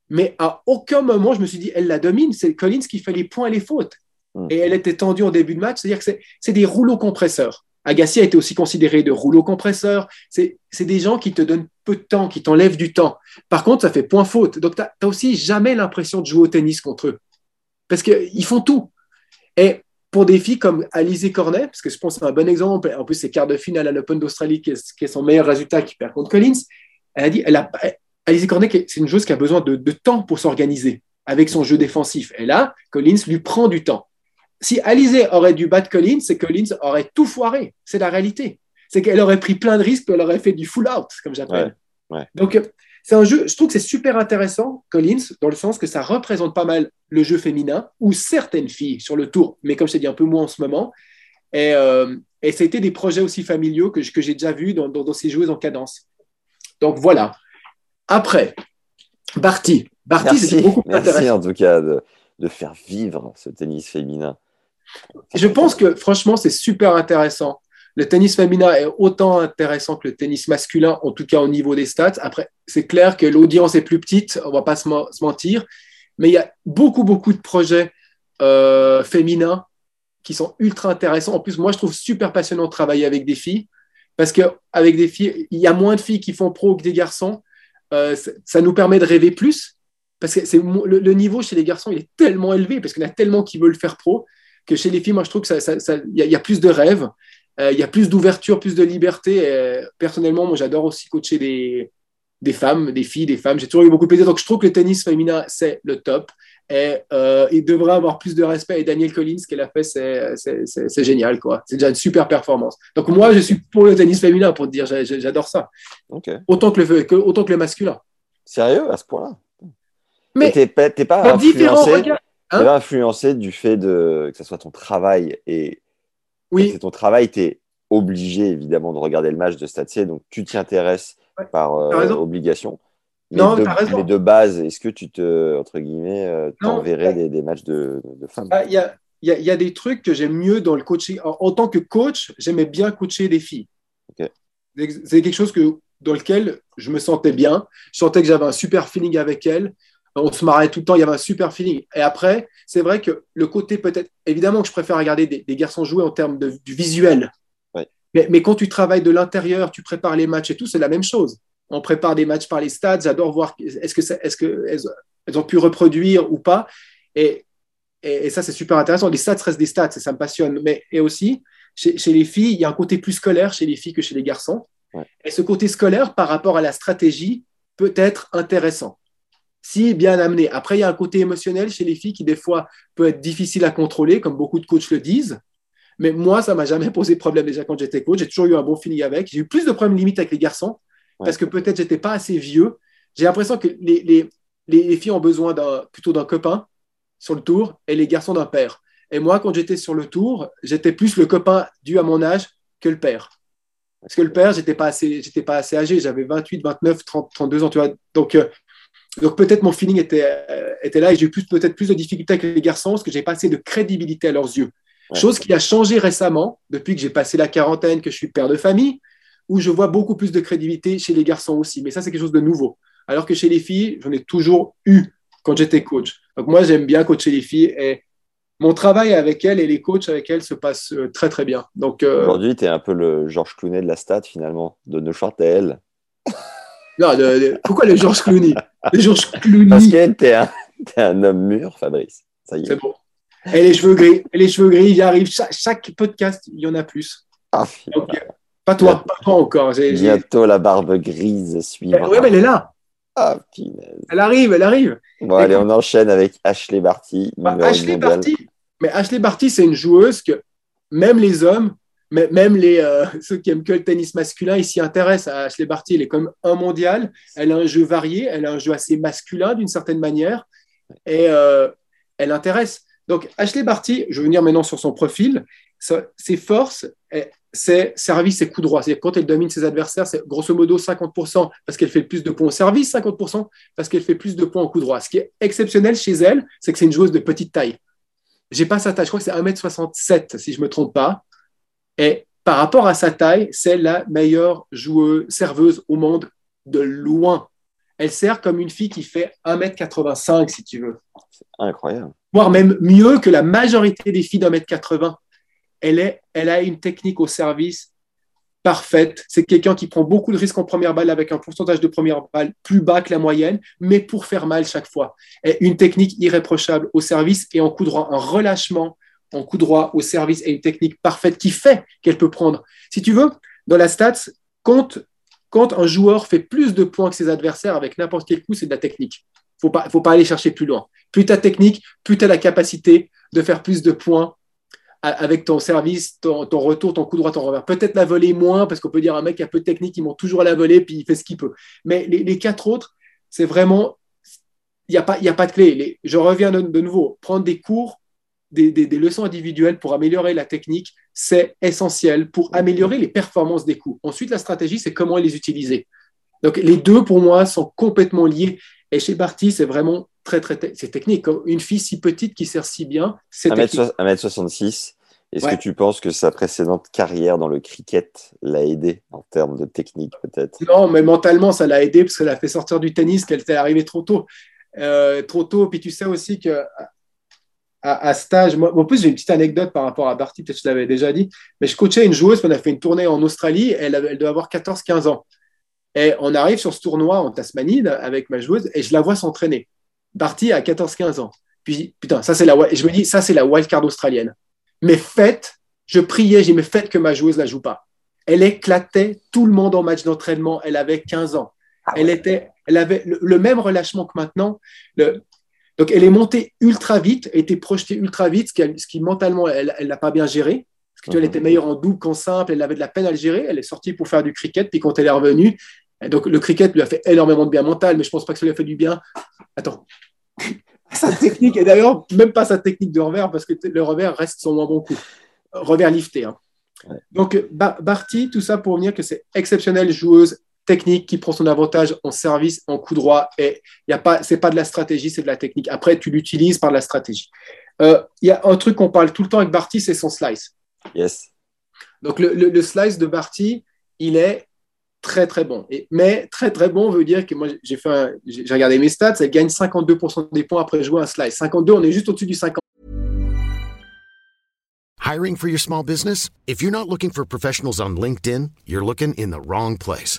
mais à aucun moment, je me suis dit, elle la domine. C'est Collins qui fait les points et les fautes. Mmh. Et elle était tendue en début de match, c'est-à-dire que c'est des rouleaux compresseurs. Agassi a été aussi considéré de rouleau compresseur. C'est des gens qui te donnent peu de temps, qui t'enlèvent du temps. Par contre, ça fait point faute. Donc, tu n'as aussi jamais l'impression de jouer au tennis contre eux. Parce qu'ils font tout. Et pour des filles comme Alizé Cornet, parce que je pense que c'est un bon exemple, en plus, c'est quart de finale à l'Open d'Australie qui, est son meilleur résultat qui perd contre Collins. Elle a dit Alizé Cornet, c'est une joueuse qui a besoin de, de temps pour s'organiser avec son jeu défensif. Et là, Collins lui prend du temps si Alizé aurait dû battre Collins, c'est que Collins aurait tout foiré. C'est la réalité. C'est qu'elle aurait pris plein de risques, elle aurait fait du full out, comme j'appelle. Donc, c'est un jeu, je trouve que c'est super intéressant, Collins, dans le sens que ça représente pas mal le jeu féminin, ou certaines filles sur le tour, mais comme je t'ai dit, un peu moins en ce moment. Et, euh, et ça a été des projets aussi familiaux que, que j'ai déjà vus dans, dans, ces joueuses en cadence. Donc voilà. Après, Barty. Barty, c'est beaucoup plus Merci en tout cas de, de faire vivre ce tennis féminin. Je pense que franchement, c'est super intéressant. Le tennis féminin est autant intéressant que le tennis masculin, en tout cas au niveau des stats. Après, c'est clair que l'audience est plus petite, on va pas se, mentir, mais il y a beaucoup, beaucoup de projets euh, féminins qui sont ultra intéressants. En plus, moi, je trouve super passionnant de travailler avec des filles, parce qu'avec des filles, il y a moins de filles qui font pro que des garçons. Euh, ça nous permet de rêver plus, parce que c'est le, niveau chez les garçons, est tellement élevé, parce qu'il y en a tellement qui veulent faire pro, que chez les filles, moi, je trouve qu'il ça, y, y, a plus de rêves, euh, il y a plus d'ouverture, plus de liberté. personnellement, moi, j'adore aussi coacher des, des femmes, des filles, des femmes. J'ai toujours eu beaucoup de plaisir. Donc, je trouve que le tennis féminin, c'est le top. Et euh, il devrait avoir plus de respect. Et Daniel Collins, ce qu'elle a fait, c'est génial. quoi. C'est déjà une super performance. Donc moi, je suis pour le tennis féminin, pour te dire, j'adore ça. Autant, que le, autant que le masculin. Sérieux, à ce point-là? Mais t'es pas, pas influencé, hein pas influencé du fait de, que ce soit ton travail et oui. c'est ton travail, tu es obligé évidemment de regarder le match de Stade donc tu t'y intéresses par euh, obligation. Mais, non, de, mais de base, est-ce que tu te, entre guillemets, euh, t'enverrais des, des, matchs de, de femmes? Ah, Il y, a, y, a, y, a, des trucs que j'aime mieux dans le coaching. En, tant que coach, j'aimais bien coacher des filles. C'est quelque chose que, dans lequel je me sentais bien. Je sentais que j'avais un super feeling avec elles. On se marrait tout le temps, il y avait un super feeling. Et après, c'est vrai que le côté peut-être, évidemment que je préfère regarder des, des garçons jouer en termes de, du visuel. Mais, mais, quand tu travailles de l'intérieur, tu prépares les matchs et tout, c'est la même chose on prépare des matchs par les stades. J'adore voir est-ce que est-ce que elles, ont pu reproduire ou pas. Et, et, ça, c'est super intéressant. Les stats restent des stats, ça, me passionne. Mais et aussi, chez, les filles, il y a un côté plus scolaire chez les filles que chez les garçons. Et ce côté scolaire, par rapport à la stratégie, peut être intéressant. Si bien amené. Après, il y a un côté émotionnel chez les filles qui, des fois, peut être difficile à contrôler, comme beaucoup de coachs le disent. Mais moi, ça m'a jamais posé problème déjà quand j'étais coach. J'ai toujours eu un bon feeling avec. J'ai eu plus de problèmes limite avec les garçons parce que peut-être j'étais pas assez vieux. J'ai l'impression que les, les, les, filles ont besoin plutôt d'un copain sur le tour et les garçons d'un père. Et moi, quand j'étais sur le tour, j'étais plus le copain dû à mon âge que le père. Parce que le père, j'étais pas assez, j'étais pas assez âgé. J'avais 28, 29, 30, 32 ans, tu vois. Donc, euh, donc peut-être mon feeling était, euh, était là et j'ai eu peut-être plus de difficultés avec les garçons parce que j'ai pas assez de crédibilité à leurs yeux. Chose qui a changé récemment depuis que j'ai passé la quarantaine, que je suis père de famille, où je vois beaucoup plus de crédibilité chez les garçons aussi. Mais ça, c'est quelque chose de nouveau. Alors que chez les filles, j'en ai toujours eu quand j'étais coach. Donc moi, j'aime bien coacher les filles et mon travail avec elles et les coachs avec elles se passe euh, très très bien. Donc euh, aujourd'hui, tu es un peu le Georges Clooney de la stat finalement, de Neuchâtel. Non, pourquoi le Georges Clooney? Le Georges Clooney. Parce que tu es, un homme mûr, Fabrice. Ça y est. C'est bon. Et les cheveux gris, et les cheveux gris, ils arrivent. Chaque, podcast, il y en a plus. Ah, pas toi, pas toi encore. Bientôt la barbe grise suivra. Oui, mais elle est là. Ah, Elle arrive, elle arrive. Bon, allez, on enchaîne avec Ashley Barty. Bah, Ashley Barty, mais Ashley Barty, c'est une joueuse que même les hommes, même les, euh, ceux qui aiment que le tennis masculin, ils s'y intéressent à Ashley Barty. Elle est comme un mondial. Elle a un jeu varié. Elle a un jeu assez masculin d'une certaine manière. Et euh, elle intéresse. Donc, Ashley Barty, je vais venir maintenant sur son profil. ses forces, c'est service et coup droit. C'est-à-dire quand elle domine ses adversaires, c'est grosso modo 50% parce qu'elle fait plus de points au service, 50% parce qu'elle fait plus de points au coup droit. Ce qui est exceptionnel chez elle, c'est que c'est une joueuse de petite taille. J'ai pas sa taille, je crois que c'est 1m67 si je me trompe pas. Et par rapport à sa taille, c'est la meilleure joueuse, serveuse au monde de loin. Elle sert comme une fille qui fait 1m85 si tu veux. C'est incroyable. Voire même mieux que la majorité des filles d'1m80 elle, est, elle a une technique au service parfaite. C'est quelqu'un qui prend beaucoup de risques en première balle avec un pourcentage de première balle plus bas que la moyenne, mais pour faire mal chaque fois. Et une technique irréprochable au service et en coup droit, un relâchement en coup droit au service et une technique parfaite qui fait qu'elle peut prendre. Si tu veux, dans la stats, quand, quand un joueur fait plus de points que ses adversaires avec n'importe quel coup, c'est de la technique. Il ne faut pas aller chercher plus loin. Plus ta technique, plus tu as la capacité de faire plus de points avec ton service, ton, retour, ton coup droit, ton revers. Peut-être la volée moins, parce qu'on peut dire un mec qui a peu de technique, il monte toujours à la volée, puis il fait ce qu'il peut. Mais les, quatre autres, c'est vraiment, il n'y a, pas, a pas de clé. je reviens de, nouveau, prendre des cours, des, leçons individuelles pour améliorer la technique, c'est essentiel pour améliorer les performances des coups. Ensuite, la stratégie, c'est comment les utiliser. Donc, les deux, pour moi, sont complètement liés. Et chez Barty, c'est vraiment très, très, c'est technique. Une fille si petite qui sert si bien, c'est 1m66, est-ce que tu penses que sa précédente carrière dans le cricket l'a aidé en termes de technique, peut-être? Non, mais mentalement, ça l'a aidé parce qu'elle a fait sortir du tennis, qu'elle était arrivée trop tôt. Euh, trop tôt. Puis tu sais aussi que à, stage, moi, en plus, j'ai une petite anecdote par rapport à Barty, peut-être que je l'avais déjà dit, mais je coachais une joueuse, on a fait une tournée en Australie, elle, elle doit avoir 14-15 ans. Et on arrive sur ce tournoi en Tasmanie avec ma joueuse et je la vois s'entraîner. Barty à 14-15 ans. Puis, putain, ça c'est la, je me dis, ça c'est la wildcard australienne. Mais faites, je priais, j'ai mais faites que ma joueuse ne la joue pas. Elle éclatait tout le monde en match d'entraînement. Elle avait 15 ans. Ah elle, était, elle avait le, même relâchement que maintenant. Le, Donc, elle est montée ultra vite, a été projetée ultra vite, ce qui, mentalement, elle n'a pas bien géré. Parce que tu vois, elle était meilleure en double qu'en simple, elle avait de la peine à le gérer. Elle est sortie pour faire du cricket, puis quand elle est revenue, donc le cricket lui a fait énormément de bien mental, mais je pense pas que ça lui a fait du bien. Attends. sa technique, et d'ailleurs, même pas sa technique de revers, parce que le revers reste son moins bon coup. Revers lifté. Hein. Donc, Barty, tout ça pour venir que c'est exceptionnelle joueuse technique qui prend son avantage en service, en coup droit. Et il y a pas, c'est pas de la stratégie, c'est de la technique. Après, tu l'utilises par la stratégie. Euh, il y a un truc qu'on parle tout le temps avec Barty, c'est son slice. Yes. Donc le, le, slice de Barty, il est très très bon. Et, mais très très bon veut dire que moi j'ai fait, j'ai regardé mes stats, elle gagne 52% des points après jouer un slice. 52, on est juste au-dessus du 50. Hiring for your small business? If you're not looking for professionals on LinkedIn, you're looking in the wrong place.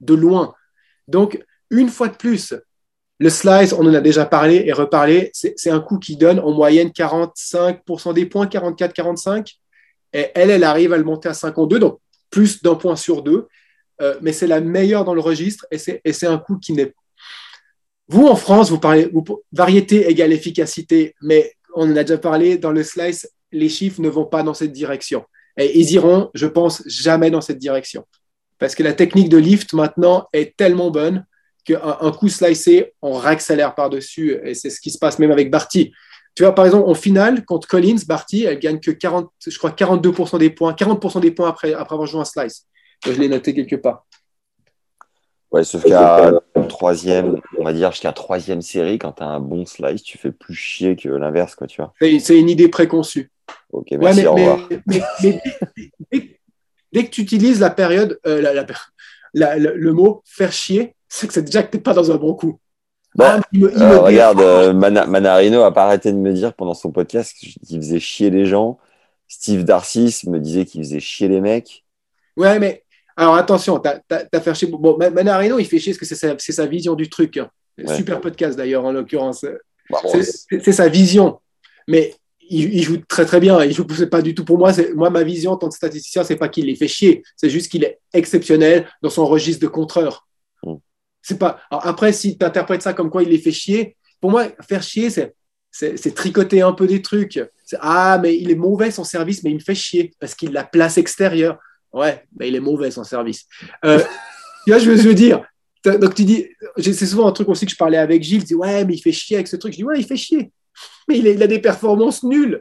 de loin. Donc, une fois de plus, le slice, on en a déjà parlé et reparlé, c'est un coup qui donne en moyenne 45% des points, 44-45. Et elle, elle arrive à le monter à 52, donc plus d'un point sur deux. Euh, mais c'est la meilleure dans le registre et c'est un coup qui n'est. Vous, en France, vous parlez variété égale efficacité, mais on en a déjà parlé, dans le slice, les chiffres ne vont pas dans cette direction. Et ils iront, je pense, jamais dans cette direction. Parce que la technique de lift maintenant est tellement bonne qu'un un coup slicé, on réaccélère par-dessus. Et c'est ce qui se passe même avec Barty. Tu vois, par exemple, en finale, contre Collins, Barty, elle gagne que 40, je crois 42% des points, 40% des points après, après avoir joué un slice. Je l'ai noté quelque part. Ouais, sauf qu'à troisième, on va dire jusqu'à troisième série, quand tu as un bon slice, tu fais plus chier que l'inverse, quoi, tu vois. C'est une idée préconçue. Ok, merci, au revoir. Mais, dès, que tu utilises la période, euh, le mot faire chier, c'est que c'est déjà que tu n'es pas dans un bon coup. Bah, euh, regarde, euh, Manarino a pas arrêté de me dire pendant son podcast qu'il faisait chier les gens. Steve Darcis me disait qu'il faisait chier les mecs. Ouais, mais alors attention, tu as, fait chier. Bon, Manarino, il fait chier parce que c'est sa, vision du truc. Hein. Super podcast d'ailleurs, en l'occurrence. Bah, c'est sa vision. Mais il, joue très très bien. Il joue pas du tout pour moi. Moi, ma vision en tant que statisticien, c'est pas qu'il les fait chier. C'est juste qu'il est exceptionnel dans son registre de contreur. C'est pas. après, si tu interprètes ça comme quoi il les fait chier, pour moi, faire chier, c'est c'est tricoter un peu des trucs. Ah, mais il est mauvais son service, mais il me fait chier parce qu'il la place extérieure. Ouais, mais il est mauvais son service. Euh, tu vois, je veux, dire? Donc tu dis, c'est souvent un truc aussi que je parlais avec Gilles. Tu dis, ouais, mais il fait chier avec ce truc. Je dis, ouais, il fait chier. Mais il, il a des performances nulles.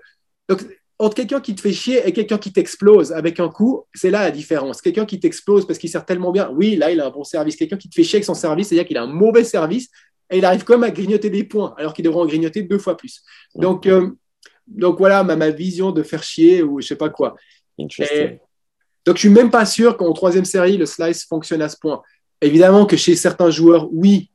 Donc entre quelqu'un qui te fait chier et quelqu'un qui t'explose avec un coup, c'est là la différence. Quelqu'un qui t'explose parce qu'il sert tellement bien, oui, là, il a un bon service. Quelqu'un qui te fait chier avec son service, c'est-à-dire qu'il a un mauvais service et il arrive quand même à grignoter des points, alors qu'il devrait en grignoter deux fois plus. Donc, euh, donc voilà ma, ma, vision de faire chier ou je sais pas quoi. donc, je suis même pas sûr qu'en troisième série, le slice fonctionne à ce point. Évidemment que chez certains joueurs, oui,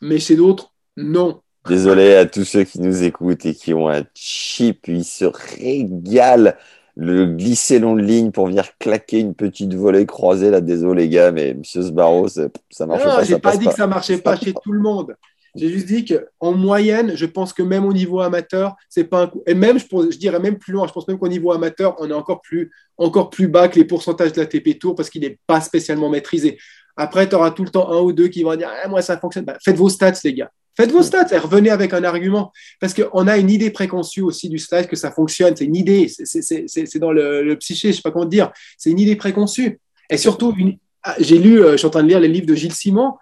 mais chez d'autres, non. Désolé à tous ceux qui nous écoutent et qui ont un chip, ils se régalent le glisser long de ligne pour venir claquer une petite volée croisée. Là, désolé les gars, mais Monsieur Sbarro, ça marche non, pas. J'ai pas dit que ça marchait pas chez tout le monde. J'ai juste dit qu'en moyenne, je pense que même au niveau amateur, c'est pas un coup. Et même, je, je, dirais même plus loin, je pense même qu'au niveau amateur, on est encore plus, encore plus bas que les pourcentages de la TP Tour parce qu'il n'est pas spécialement maîtrisé. Après, tu auras tout le temps un ou deux qui vont dire ah, Moi, ça fonctionne. Bah, faites vos stats, les gars. Faites vos stats et revenez avec un argument. Parce qu'on a une idée préconçue aussi du slide que ça fonctionne. C'est une idée. C'est dans le, psyché, je ne sais pas comment dire. C'est une idée préconçue. Et surtout, ah, j'ai lu, euh, je suis en train de lire les livres de Gilles Simon.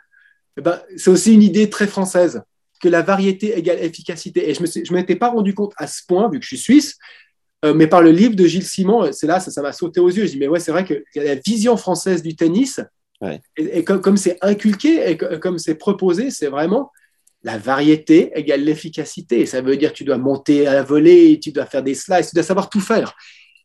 Eh ben, c'est aussi une idée très française que la variété égale efficacité. Et je ne m'étais pas rendu compte à ce point, vu que je suis suisse, euh, mais par le livre de Gilles Simon, c'est là, ça m'a sauté aux yeux. Je dis, mais ouais, c'est vrai que la vision française du tennis, et, comme c'est inculqué et comme c'est proposé, c'est vraiment la variété égale l'efficacité. Ça veut dire que tu dois monter à la volée, tu dois faire des slices, tu dois savoir tout faire.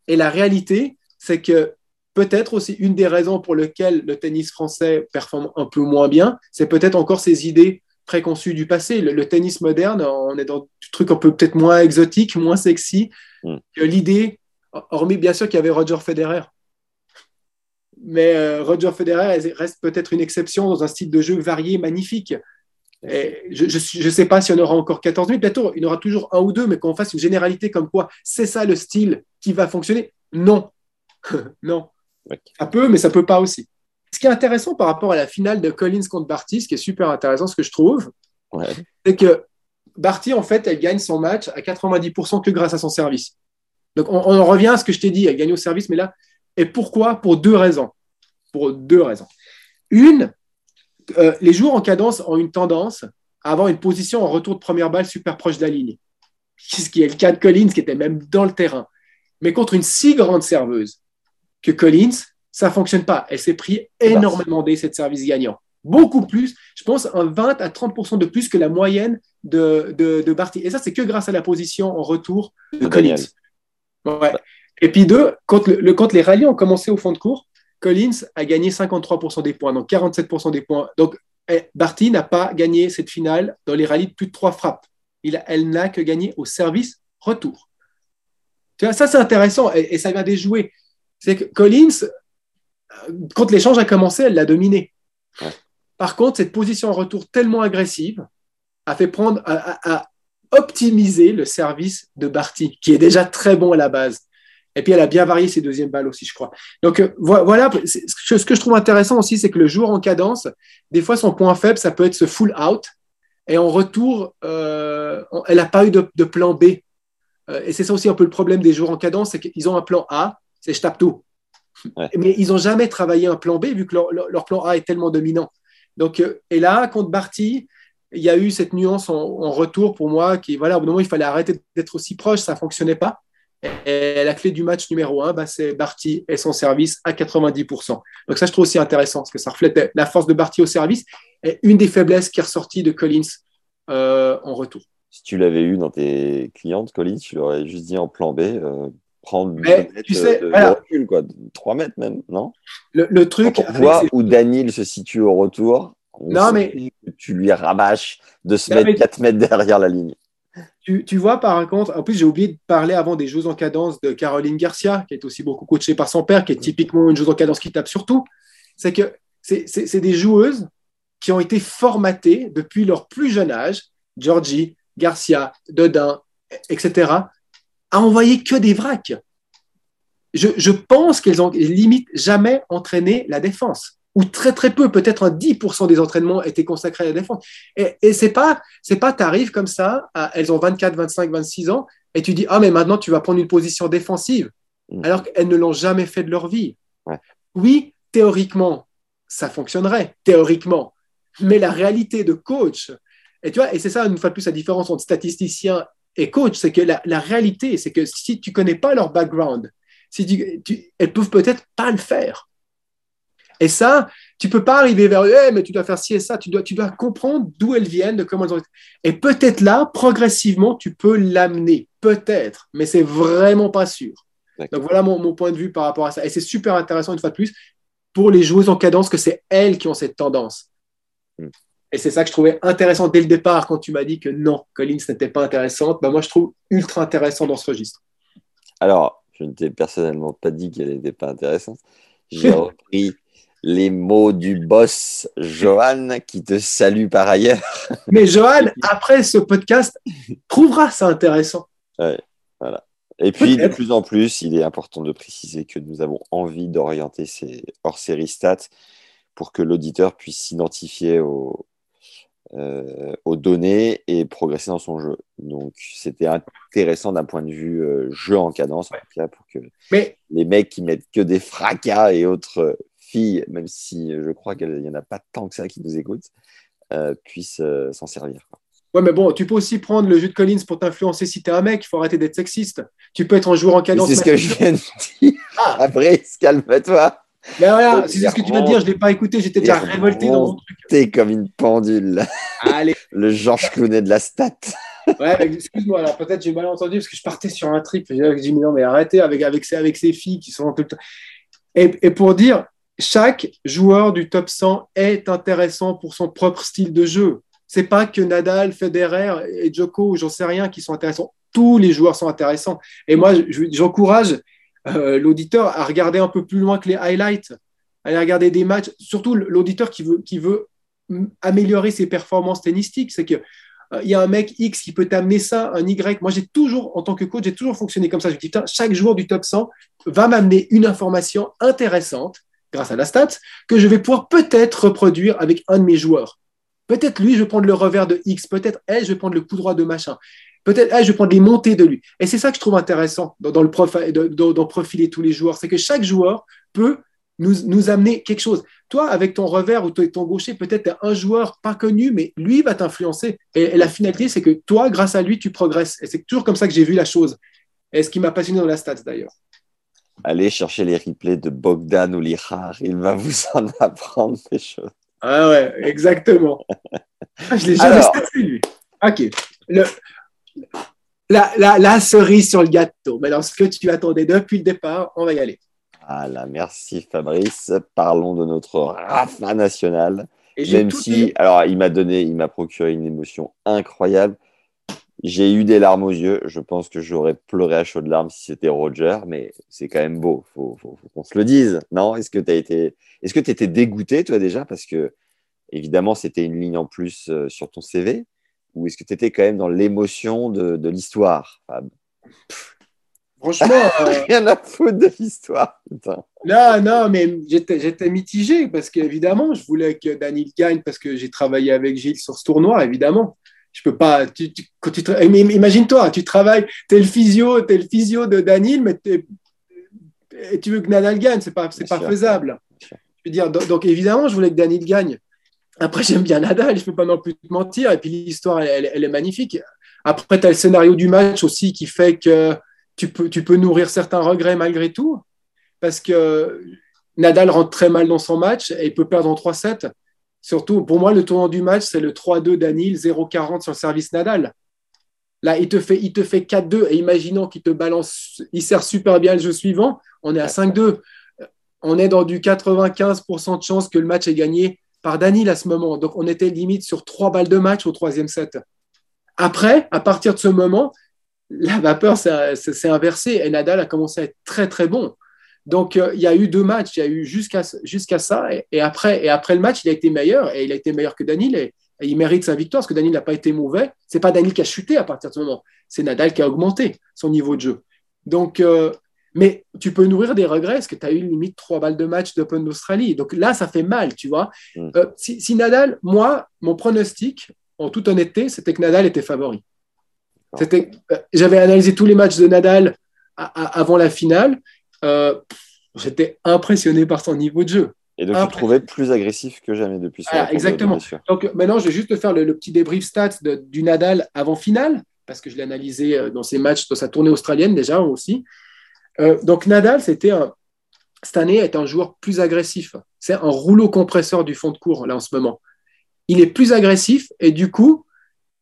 Et la réalité, c'est que peut-être aussi une des raisons pour lesquelles le tennis français performe un peu moins bien, c'est peut-être encore ces idées préconçus du passé. Le, tennis moderne, on est dans du truc un peu peut-être moins exotique, moins sexy. Mm. L'idée, hormis bien sûr qu'il y avait Roger Federer. Mais euh, Roger Federer reste peut-être une exception dans un style de jeu varié, magnifique. Et je ne sais pas si on aura encore 14 000, peut-être il y en aura toujours un ou deux, mais qu'on fasse une généralité comme quoi c'est ça le style qui va fonctionner. Non, non. Ça peut, mais ça peut pas aussi. Ce qui est intéressant par rapport à la finale de Collins contre Barty, ce qui est super intéressant, ce que je trouve, c'est que Barty, en fait, elle gagne son match à 90% que grâce à son service. Donc, on, on, revient à ce que je t'ai dit, elle gagne au service, mais là, et pourquoi? Pour deux raisons. Pour deux raisons. Une, euh, les joueurs en cadence ont une tendance à avoir une position en retour de première balle super proche de la ligne, ce qui est le cas de Collins, qui était même dans le terrain. Mais contre une si grande serveuse que Collins, ça ne fonctionne pas. Elle s'est pris énormément d'essais de service gagnant. Beaucoup plus, je pense, un 20 à 30 de plus que la moyenne de, de, Barty. Et ça, c'est que grâce à la position en retour de Collins. Et puis deux, quand, le, quand les rallyes ont commencé au fond de cours, Collins a gagné 53% des points, donc 47% des points. Donc, eh, Barty n'a pas gagné cette finale dans les rallyes de plus de trois frappes. Il elle n'a que gagné au service retour. Tu vois, ça, c'est intéressant et, ça vient des jouer. C'est que Collins, quand l'échange a commencé, elle l'a dominé. Par contre, cette position en retour tellement agressive a fait prendre, à optimiser le service de Barty, qui est déjà très bon à la base. Et puis, elle a bien varié ses deuxièmes balles aussi, je crois. Donc, euh, voilà, ce que je trouve intéressant aussi, c'est que le joueur en cadence, des fois, son point faible, ça peut être ce full out. Et en retour, euh, elle n'a pas eu de, plan B. Euh, et c'est ça aussi un peu le problème des joueurs en cadence, c'est qu'ils ont un plan A, c'est je tape tout. Mais ils n'ont jamais travaillé un plan B, vu que leur, plan A est tellement dominant. Donc, et là, contre Barty, il y a eu cette nuance en, retour pour moi qui, voilà, au bout moment, il fallait arrêter d'être aussi proche, ça ne fonctionnait pas. Et la clé du match numéro un, bah, c'est Barty et son service à 90%. Donc ça, je trouve aussi intéressant, parce que ça reflète la force de Barty au service et une des faiblesses qui est ressortie de Collins euh, en retour. Si tu l'avais eu dans tes clientes, Collins, tu l'aurais juste dit en plan B, euh, prendre Mais, tu sais, de, recul, quoi, 3 mètres même, non? Le, truc. Quand on voit où Daniel se situe au retour, non, mais... tu lui rabâches de se mettre 4 mètres derrière la ligne. Tu, vois, par contre, en plus, j'ai oublié de parler avant des joueuses en cadence de Caroline Garcia, qui est aussi beaucoup coachée par son père, qui est typiquement une joueuse en cadence qui tape surtout. C'est que c'est des joueuses qui ont été formatées depuis leur plus jeune âge, Georgie, Garcia, Dodin, etc., à envoyer que des vracs. Je, je pense qu'elles ont limite jamais entraîné la défense ou très très peu, peut-être un 10% des entraînements étaient consacrés à la défense. Et, et c'est pas, c'est pas, t'arrives comme ça, elles ont 24, 25, 26 ans, et tu dis, ah, mais maintenant tu vas prendre une position défensive, mm. alors qu'elles ne l'ont jamais fait de leur vie. Oui, théoriquement, ça fonctionnerait, théoriquement, mais la réalité de coach, et tu vois, et c'est ça une fois de plus la différence entre statisticien et coach, c'est que la, la réalité, c'est que si tu connais pas leur background, si tu, tu, elles peuvent peut-être pas le faire. Et ça, tu peux pas arriver vers eux, hey, mais tu dois faire ci et ça, tu dois, tu dois comprendre d'où elles viennent, de comment elles ont été. Et peut-être là, progressivement, tu peux l'amener, peut-être, mais c'est vraiment pas sûr. Donc voilà mon, mon, point de vue par rapport à ça. Et c'est super intéressant, une fois de plus, pour les joueuses en cadence, que c'est elles qui ont cette tendance. Hmm. Et c'est ça que je trouvais intéressant dès le départ quand tu m'as dit que non, Collins n'était pas intéressante. Ben moi, je trouve ultra intéressant dans ce registre. Alors, je ne t'ai personnellement pas dit qu'elle n'était pas intéressante. J'ai repris les mots du boss Johan qui te salue par ailleurs. Mais Johan, après ce podcast, trouvera ça intéressant. voilà. Et puis, de plus en plus, il est important de préciser que nous avons envie d'orienter ces hors-série stats pour que l'auditeur puisse s'identifier aux, euh, aux, données et progresser dans son jeu. Donc, c'était intéressant d'un point de vue euh, jeu en cadence, en tout cas, pour que les mecs qui mettent que des fracas et autres filles, même si je crois qu'il n'y en a pas tant que ça qui nous écoutent, euh, puissent euh, s'en servir. Ouais, mais bon, tu peux aussi prendre le jeu de Collins pour t'influencer si tu es un mec. Il faut arrêter d'être sexiste. Tu peux être un joueur en cadence. C'est ce que je viens de dire. Ah. Après, calme-toi. Mais voilà, c'est ce que tu de dire. Je ne l'ai pas écouté. J'étais déjà révolté dans mon truc. T'es comme une pendule. Allez. le Georges Clooney de la stat. ouais, excuse-moi. Alors peut-être j'ai mal entendu parce que je partais sur un trip. J'ai dit, non, mais arrêtez avec, avec, ces, avec ces filles qui sont tout le temps. Et, et pour dire, chaque joueur du top 100 est intéressant pour son propre style de jeu. c'est pas que Nadal, Federer et Djoko, j'en sais rien, qui sont intéressants. Tous les joueurs sont intéressants. Et moi, j'encourage euh, l'auditeur à regarder un peu plus loin que les highlights, à aller regarder des matchs, surtout l'auditeur qui veut, qui veut améliorer ses performances tennistiques. C'est que euh, il y a un mec X qui peut t'amener ça, un Y. Moi, j'ai toujours, en tant que coach, j'ai toujours fonctionné comme ça. Je me dis, chaque joueur du top 100 va m'amener une information intéressante grâce à la stat que je vais pouvoir peut-être reproduire avec un de mes joueurs. Peut-être lui, je vais prendre le revers de X. Peut-être, elle, je vais prendre le coup droit de machin. Peut-être, je vais prendre les montées de lui. Et c'est ça que je trouve intéressant dans, le prof, dans, profiler tous les joueurs. C'est que chaque joueur peut nous, amener quelque chose. Toi, avec ton revers ou ton gaucher, peut-être un joueur pas connu, mais lui va t'influencer. Et, la finalité, c'est que toi, grâce à lui, tu progresses. Et c'est toujours comme ça que j'ai vu la chose. Et ce qui m'a passionné dans la stats d'ailleurs. Allez chercher les replays de Bogdan ou Lihar. Il va vous en apprendre des choses. Ah ouais, exactement. Ah, je l'ai jamais staté, lui. OK. Le, la, la, la, cerise sur le gâteau. Mais dans ce que tu attendais depuis le départ, on va y aller. Voilà, merci Fabrice. Parlons de notre Rafa national. Et Même si, alors, il m'a donné, il m'a procuré une émotion incroyable. J'ai eu des larmes aux yeux. Je pense que j'aurais pleuré à chaudes larmes si c'était Roger, mais c'est quand même beau. Faut, faut, faut qu'on se le dise, non Est-ce que tu été, est-ce que étais dégoûté toi déjà? Parce que évidemment c'était une ligne en plus euh, sur ton CV, ou est-ce que tu étais quand même dans l'émotion de, de l'histoire, Franchement, euh, rien à foutre de l'histoire. Non, non, mais j'étais mitigé parce qu'évidemment, je voulais que Daniel gagne parce que j'ai travaillé avec Gilles sur ce tournoi, évidemment je peux pas. Tu, imagine-toi, tu travailles, tu es le physio, es le physio de Daniel, mais et tu veux que Nadal gagne, c'est pas, c'est pas faisable. Je veux dire, donc, évidemment, je voulais que Daniel gagne. Après, j'aime bien Nadal, je ne peux pas non plus te mentir. Et puis l'histoire, elle, elle, est magnifique. Après, tu as le scénario du match aussi qui fait que tu peux, tu peux nourrir certains regrets malgré tout. Parce que Nadal rentre très mal dans son match et il peut perdre en 3-7. Surtout, pour moi, le tournant du match, c'est le 3-2 d'Anil, 0-40 sur le service Nadal. Là, il te fait, il te fait 4-2 et imaginons qu'il te balance, il sert super bien le jeu suivant, on est à 5-2. On est dans du 95% de chance que le match est gagné par Daniel à ce moment. Donc, on était limite sur trois balles de match au troisième set. Après, à partir de ce moment, la vapeur s'est inversée et Nadal a commencé à être très, très bon. Donc, euh, il y a eu deux matchs, il y a eu jusqu'à jusqu'à ça, et, après, et après le match, il a été meilleur, et il a été meilleur que Daniel, et, il mérite sa victoire, parce que Daniel n'a pas été mauvais. C'est pas Daniel qui a chuté à partir de ce moment, c'est Nadal qui a augmenté son niveau de jeu. Donc, euh, mais tu peux nourrir des regrets, parce que tu as eu limite trois balles de match d'Open d'Australie. Donc là, ça fait mal, tu vois. Mm. Euh, si, Nadal, moi, mon pronostic, en toute honnêteté, c'était que Nadal était favori. C'était, j'avais analysé tous les matchs de Nadal avant la finale, euh, j'étais impressionné par son niveau de jeu. Et donc, tu trouvais plus agressif que jamais depuis ça. exactement. Donc, maintenant, je vais juste te faire le, petit débrief stats du Nadal avant finale, parce que je l'ai analysé euh, dans ses matchs, dans sa tournée australienne déjà aussi. Euh, donc, Nadal, c'était cette année, est un joueur plus agressif. C'est un rouleau compresseur du fond de cours, là, en ce moment. Il est plus agressif et du coup,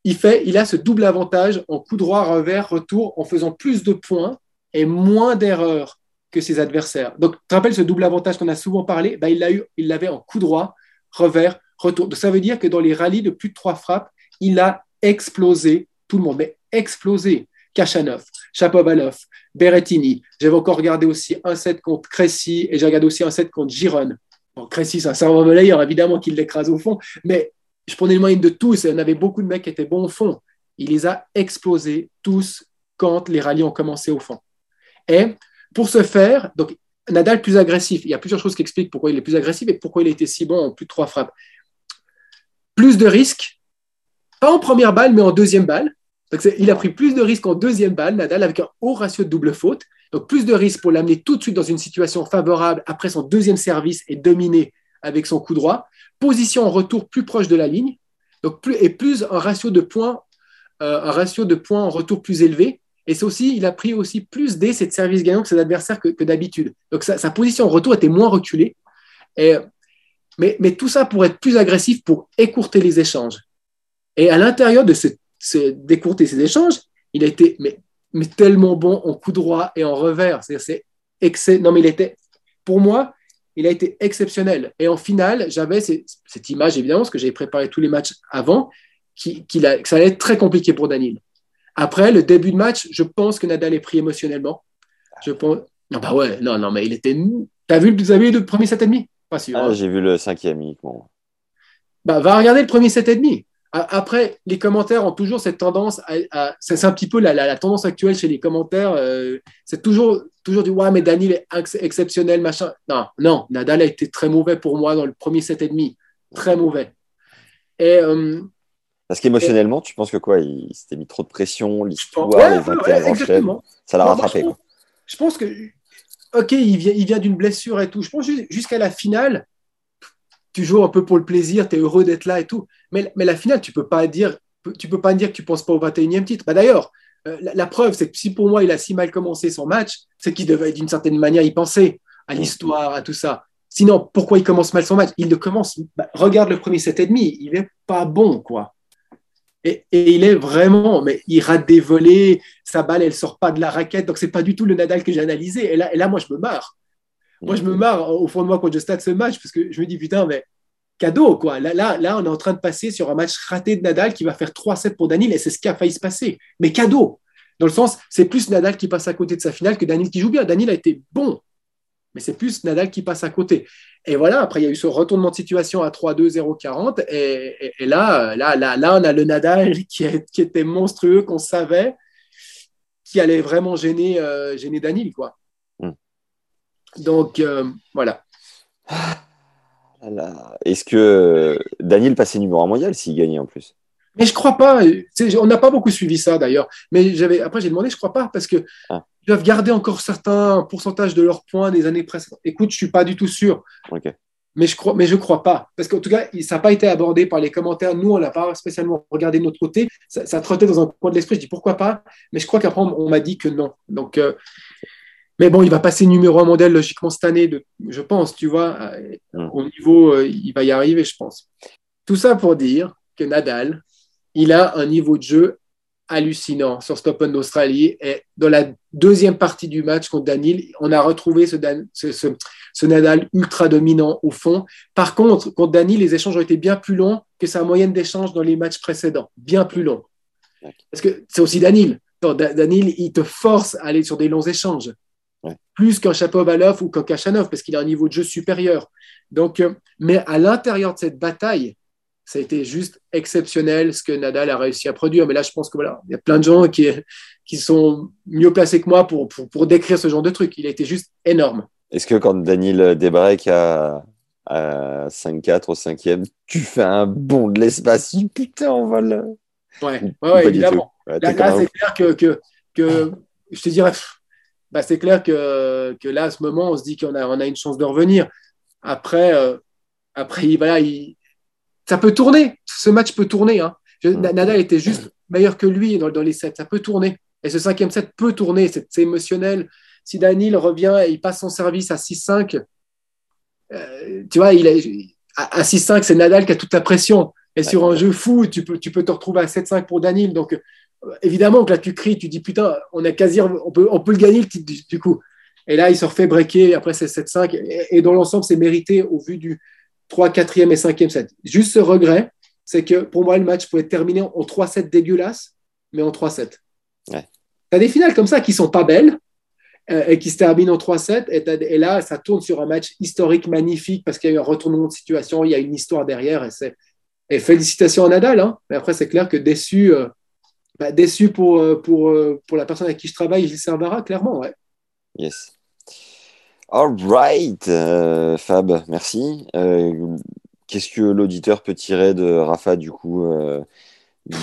il, fait, il a ce double avantage en coup droit, revers, retour, en faisant plus de points et moins d'erreurs ses adversaires. Donc, tu te rappelles ce double avantage qu'on a souvent parlé? Bah, Il l'a eu, il l'avait en coup droit, revers, retour. Donc, ça veut dire que dans les rallyes de plus de trois frappes, il a explosé tout le monde, mais explosé. Kachanov, Chapovalov, Berrettini. J'avais encore regardé aussi un set contre Cressy et j'ai regardé aussi un set contre Giron. Bon, Cressy, c'est un serveur meilleur, évidemment qu'il l'écrase au fond, mais je prenais le moyen de tous et on avait beaucoup de mecs qui étaient bons au fond. Il les a explosés tous quand les rallyes ont commencé au fond. Et pour ce faire, donc Nadal plus agressif. Il y a plusieurs choses qui expliquent pourquoi il est plus agressif et pourquoi il était si bon en plus de trois frappes. Plus de risques, pas en première balle, mais en deuxième balle. il a pris plus de risques en deuxième balle, Nadal, avec un haut ratio de double faute. Donc plus de risques pour l'amener tout de suite dans une situation favorable après son deuxième service et dominer avec son coup droit. Position en retour plus proche de la ligne. Et plus un euh, un ratio de points en retour plus élevé. Et c'est aussi, il a pris aussi plus d'essais de service gagnant que ses adversaires que, d'habitude. Donc sa, position en retour était moins reculée. Mais, tout ça pour être plus agressif, pour écourter les échanges. Et à l'intérieur de ce, d'écourter ces échanges, il a été tellement bon en coup droit et en revers. Non, mais il était, pour moi, il a été exceptionnel. Et en finale, j'avais cette image, évidemment, parce que j'avais préparé tous les matchs avant. que ça allait être très compliqué pour Daniel. Après, le début de match, je pense que Nadal est pris émotionnellement. Je pense. Non, bah ouais, non, non, mais il était. T'as vu, avez vu le premier set et demi? Pas sûr. Ah, hein. J'ai vu le cinquième uniquement. Bah, va regarder le premier set et demi. Après, les commentaires ont toujours cette tendance à. c'est un petit peu la, tendance actuelle chez les commentaires. Euh, c'est toujours, toujours du ouais, mais Daniel est exceptionnel, machin. Non, non, Nadal a été très mauvais pour moi dans le premier set et demi. Très mauvais. Et. Euh, parce qu'émotionnellement, tu penses que quoi Il s'était mis trop de pression, l'histoire, les 21 ça l'a rattrapé. Je pense, que, ok, il vient, il vient d'une blessure et tout. Je pense jusqu'à la finale, tu joues un peu pour le plaisir, tu es heureux d'être là et tout. Mais, mais la finale, tu peux pas dire, tu peux pas dire que tu penses pas au 21e titre. Bah, D'ailleurs, euh, la, preuve, c'est que si pour moi il a si mal commencé son match, c'est qu'il devait d'une certaine manière y penser à l'histoire, à tout ça. Sinon, pourquoi il commence mal son match? Il le commence. Bah, regarde le premier set et demi, il est pas bon, quoi. Et, il est vraiment, mais il rate des volets, sa balle, elle sort pas de la raquette. Donc, c'est pas du tout le Nadal que j'ai analysé. Et là, et là, moi, je me marre. Moi, je me marre au fond de moi quand je stade ce match parce que je me dis, putain, mais cadeau, quoi. Là, là, là, on est en train de passer sur un match raté de Nadal qui va faire 3-7 pour Daniel et c'est ce qui a failli se passer. Mais cadeau. Dans le sens, c'est plus Nadal qui passe à côté de sa finale que Daniel qui joue bien. Daniel a été bon, mais c'est plus Nadal qui passe à côté. Et voilà, après, il y a eu ce retournement de situation à 3-2, 0-40. Et, là, là, là, là, on a le Nadal qui, qui était monstrueux, qu'on savait, qui allait vraiment gêner, euh, gêner Daniel. Quoi. Hmm. Donc, euh, voilà. Est-ce que Daniel passait numéro 1 mondial s'il gagnait en plus? Mais je crois pas. On n'a pas beaucoup suivi ça d'ailleurs. Mais j'avais après j'ai demandé, je crois pas parce que ah doivent garder encore certains pourcentages de leurs points des années précédentes. Écoute, je suis pas du tout sûr. Mais je crois, mais je crois pas, parce qu'en tout cas, ça n'a pas été abordé par les commentaires. Nous, on l'a pas spécialement regardé de notre côté. Ça, trottait dans un coin de l'esprit. Je dis pourquoi pas, mais je crois qu'après on m'a dit que non. Donc, euh, mais bon, il va passer numéro un mondial logiquement cette année, de, je pense. Tu vois, euh, mm. au niveau, euh, il va y arriver, je pense. Tout ça pour dire que Nadal, il a un niveau de jeu hallucinant sur Stop Open d'Australie. Et dans la deuxième partie du match contre Daniel, on a retrouvé ce, ce, Nadal ultra dominant au fond. Par contre, contre Daniel, les échanges ont été bien plus longs que sa moyenne d'échanges dans les matchs précédents. Bien plus longs. Parce que c'est aussi Daniel. Daniel, il te force à aller sur des longs échanges. Plus qu'un Chapovalov ou qu'un Kachanov, parce qu'il a un niveau de jeu supérieur. Donc, euh, mais à l'intérieur de cette bataille, ça a été juste exceptionnel ce que Nadal a réussi à produire. Mais là, je pense que voilà, il y a plein de gens qui, qui sont mieux placés que moi pour, pour, décrire ce genre de truc. Il a été juste énorme. Est-ce que quand Daniel Debreak a, à 5-4 au cinquième, tu fais un bond de l'espace? Putain, on va le. Ouais, ouais, évidemment. là, c'est clair que, que, que, je te dirais, bah, c'est clair que, que là, à ce moment, on se dit qu'on a, on a une chance de revenir. Après, euh, après voilà, il, ça peut tourner. Ce match peut tourner. Hein. Nadal était juste meilleur que lui dans, les sets. Ça peut tourner. Et ce cinquième set peut tourner. C'est émotionnel. Si Daniel revient et il passe son service à 6-5, euh, tu vois, il est, à, 6-5, c'est Nadal qui a toute la pression. Et sur un jeu fou, tu peux, tu peux te retrouver à 7-5 pour Daniel. Donc, euh, évidemment que là, tu cries, tu dis putain, on a quasi, on peut, on peut le gagner le titre du, coup. Et là, il se refait breaker. Après, c'est 7-5. et, dans l'ensemble, c'est mérité au vu du, 3, 4e et 5e set. Juste ce regret, c'est que pour moi, le match pouvait être terminé en 3-7 dégueulasses, mais en 3-7. Tu as des finales comme ça qui sont pas belles euh, et qui se terminent en 3-7. Et, là, ça tourne sur un match historique magnifique parce qu'il y a eu un retournement de situation, il y a une histoire derrière. Et, et félicitations à Nadal. Hein. Mais après, c'est clair que déçu, euh, bah, déçu pour, euh, pour, pour la personne avec qui je travaille, Gilles Servara, clairement. Ouais. Yes. All right, euh, Fab, merci. Euh, qu'est-ce que l'auditeur peut tirer de Rafa, du coup euh,